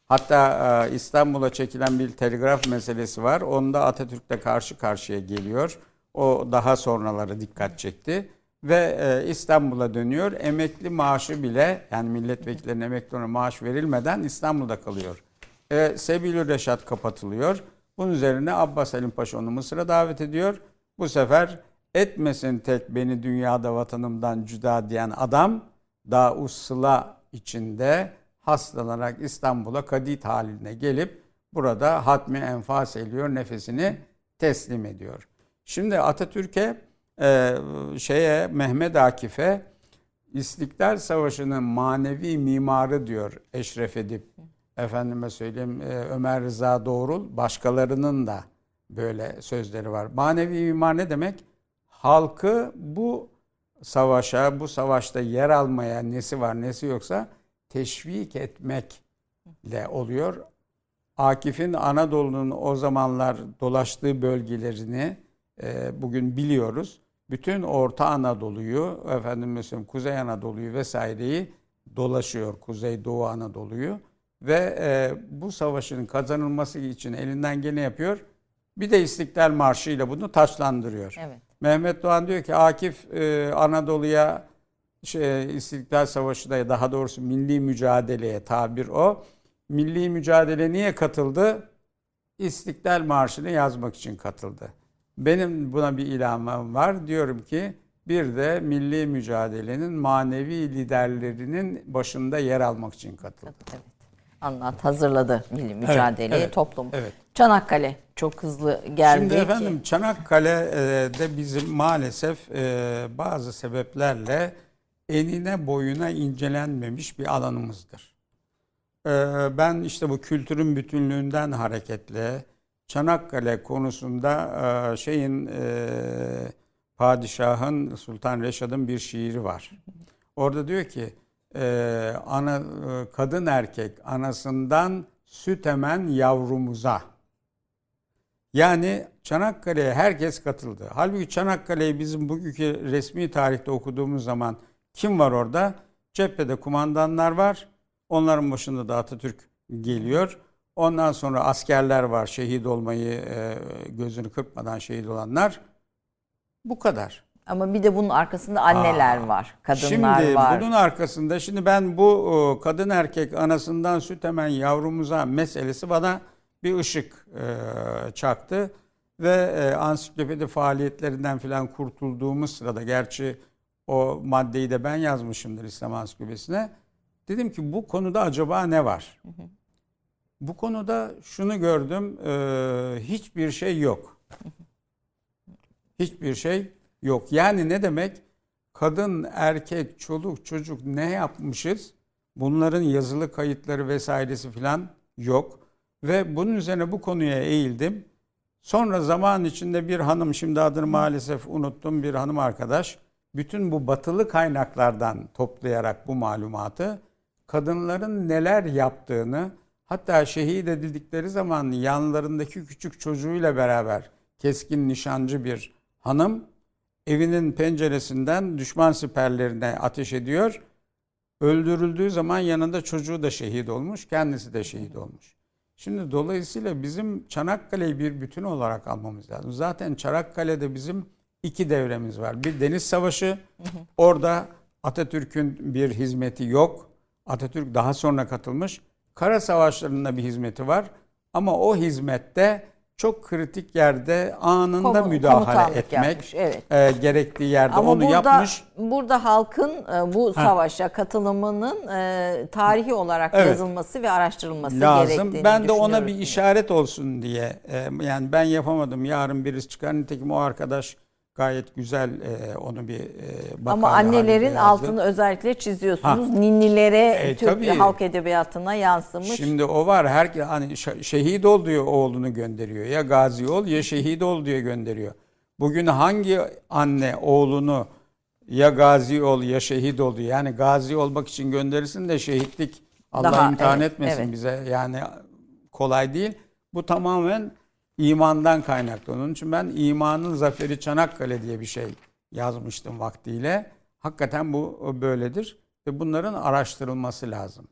Hatta e, İstanbul'a çekilen bir telgraf meselesi var. Onda Atatürk'le karşı karşıya geliyor. O daha sonraları dikkat çekti. Ve e, İstanbul'a dönüyor. Emekli maaşı bile yani milletvekillerinin emeklilerine maaş verilmeden İstanbul'da kalıyor. E, Sebil Reşat kapatılıyor. Bunun üzerine Abbas Halim Paşa onu Mısır'a davet ediyor. Bu sefer etmesin tek beni dünyada vatanımdan cüda diyen adam daha usla içinde hastalanarak İstanbul'a kadit haline gelip burada hatmi enfas ediyor, nefesini teslim ediyor. Şimdi Atatürk'e e, şeye Mehmet Akif'e İstiklal Savaşı'nın manevi mimarı diyor Eşref Edip. Efendime söyleyeyim e, Ömer Rıza Doğrul başkalarının da böyle sözleri var. Manevi mimar ne demek? Halkı bu savaşa, bu savaşta yer almaya nesi var nesi yoksa teşvik etmekle oluyor. Akif'in Anadolu'nun o zamanlar dolaştığı bölgelerini e, bugün biliyoruz. Bütün Orta Anadolu'yu, efendim mesela Kuzey Anadolu'yu vesaireyi dolaşıyor Kuzey Doğu Anadolu'yu ve e, bu savaşın kazanılması için elinden geleni yapıyor. Bir de İstiklal Marşı ile bunu taçlandırıyor. Evet. Mehmet Doğan diyor ki Akif e, Anadolu'ya şey, İstiklal Savaşı'da daha doğrusu milli mücadeleye tabir o. Milli mücadele niye katıldı? İstiklal Marşı'nı yazmak için katıldı. Benim buna bir ilhamım var. Diyorum ki bir de milli mücadelenin manevi liderlerinin başında yer almak için katıldı. Evet. Anlat hazırladı milli mücadeleyi evet, toplum. evet. Çanakkale çok hızlı geldi Şimdi ki. efendim Çanakkale'de bizim maalesef e, bazı sebeplerle enine boyuna incelenmemiş bir alanımızdır. E, Ben işte bu kültürün bütünlüğünden hareketle Çanakkale konusunda e, şeyin padişahın Sultan Reşad'ın bir şiiri var. Orada diyor ki e, ana kadın erkek anasından süt emen yavrumuza. Yani Çanakkale'ye herkes katıldı. Halbuki Çanakkale'yi bizim bugünkü resmi tarihte okuduğumuz zaman kim var orada? Cephede kumandanlar var. Onların başında da Atatürk geliyor. Ondan sonra askerler var. Şehit olmayı e, gözünü kırpmadan şehit olanlar. Bu kadar. Ama bir de bunun arkasında anneler Aa, var, kadınlar şimdi var. bunun arkasında şimdi ben bu kadın erkek anasından süt emen yavrumuza meselesi bana bir ışık e, çaktı ve e, ansiklopedi faaliyetlerinden filan kurtulduğumuz sırada gerçi o maddeyi de ben yazmışımdır İslam Ansiklopedisi'ne. Dedim ki bu konuda acaba ne var? Bu konuda şunu gördüm, e, hiçbir şey yok. Hiçbir şey yok. Yani ne demek? Kadın, erkek, çoluk, çocuk ne yapmışız? Bunların yazılı kayıtları vesairesi filan yok. Ve bunun üzerine bu konuya eğildim. Sonra zaman içinde bir hanım, şimdi adını maalesef unuttum, bir hanım arkadaş, bütün bu batılı kaynaklardan toplayarak bu malumatı, kadınların neler yaptığını, hatta şehit edildikleri zaman yanlarındaki küçük çocuğuyla beraber keskin nişancı bir hanım, evinin penceresinden düşman siperlerine ateş ediyor. Öldürüldüğü zaman yanında çocuğu da şehit olmuş, kendisi de şehit olmuş. Şimdi dolayısıyla bizim Çanakkale'yi bir bütün olarak almamız lazım. Zaten Çanakkale'de bizim iki devremiz var. Bir deniz savaşı, orada Atatürk'ün bir hizmeti yok. Atatürk daha sonra katılmış. Kara savaşlarında bir hizmeti var. Ama o hizmette çok kritik yerde anında Komu- müdahale etmek yapmış, evet. e, gerektiği yerde Ama onu burada yapmış. burada halkın e, bu savaşa katılımının e, tarihi olarak Evet. yazılması ve araştırılması lazım. gerektiğini Ben de ona bir işaret olsun diye e, yani ben yapamadım yarın birisi çıkar nitekim o arkadaş gayet güzel e, onu bir e, makale Ama annelerin altını özellikle çiziyorsunuz. Ninnilere, E, Türk tabii. halk edebiyatına yansımış. Şimdi o var her hani şehit ol diyor oğlunu gönderiyor ya gazi ol ya şehit ol diyor gönderiyor. Bugün hangi anne oğlunu ya gazi ol ya şehit ol diyor. Yani gazi olmak için gönderirsin de şehitlik Allah Daha, imtihan evet, etmesin evet. bize. Yani kolay değil. Bu tamamen imandan kaynaklı. Onun için ben imanın zaferi Çanakkale diye bir şey yazmıştım vaktiyle. Hakikaten bu böyledir ve bunların araştırılması lazım.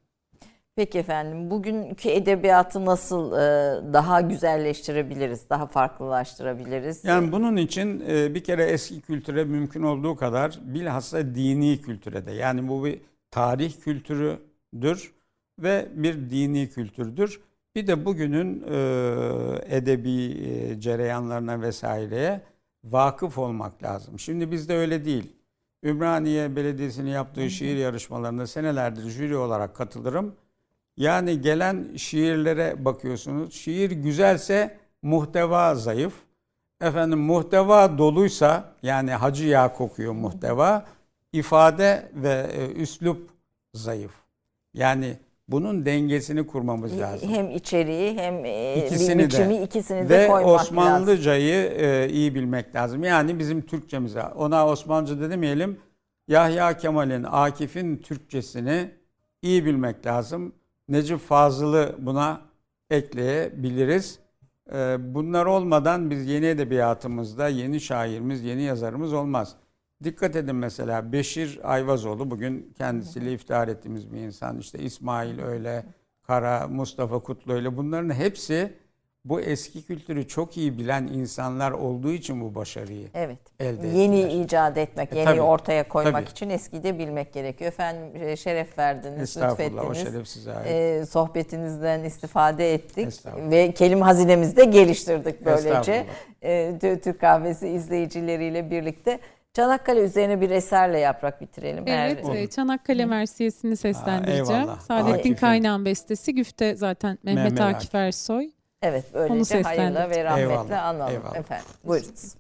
Peki efendim bugünkü edebiyatı nasıl e, daha güzelleştirebiliriz, daha farklılaştırabiliriz? Yani bunun için e, bir kere eski kültüre mümkün olduğu kadar bilhassa dini kültüre de yani bu bir tarih kültürüdür ve bir dini kültürdür. Bir de bugünün e, edebi e, cereyanlarına vesaireye vakıf olmak lazım. Şimdi bizde öyle değil. Ümraniye Belediyesi'nin yaptığı şiir yarışmalarında senelerdir jüri olarak katılırım. Yani gelen şiirlere bakıyorsunuz. Şiir güzelse muhteva zayıf. Efendim muhteva doluysa yani hacı yağ kokuyor muhteva. ifade ve e, üslup zayıf. Yani bunun dengesini kurmamız lazım. Hem içeriği hem e, İkisini biçimi de. ikisini de Ve koymak lazım. Osmanlıcayı e, iyi bilmek lazım. Yani bizim Türkçemize. Ona Osmanlıca demeyelim. Yahya Kemal'in, Akif'in Türkçesini iyi bilmek lazım. Necip Fazıl'ı buna ekleyebiliriz. E, bunlar olmadan biz yeni edebiyatımızda yeni şairimiz, yeni yazarımız olmaz. Dikkat edin mesela Beşir Ayvazoğlu bugün kendisiyle iftihar ettiğimiz bir insan. İşte İsmail öyle, Kara, Mustafa Kutlu öyle bunların hepsi bu eski kültürü çok iyi bilen insanlar olduğu için bu başarıyı Evet. elde Yeni ettiler. icat etmek, E, yeni tabii, ortaya koymak tabii. için eskiyi de bilmek gerekiyor. Efendim e, şeref verdiniz, Estağfurullah o lütfettiniz. şeref size ait. E, sohbetinizden istifade ettik ve kelime hazinemizi de geliştirdik böylece. E, Tü- Türk Kahvesi izleyicileriyle birlikte. Çanakkale üzerine bir eserle yaprak bitirelim. Evet, Eğer- e, Çanakkale Mersiyesi'ni seslendireceğim. eyvallah. Saadettin. Kaynağ'ın bestesi. Güfte zaten Mehmet, Mehmet Akif Akif. Ersoy. Evet Onu böylece hayırla ve rahmetle Eyvallah, analım eyvallah. efendim. Buyurunuz.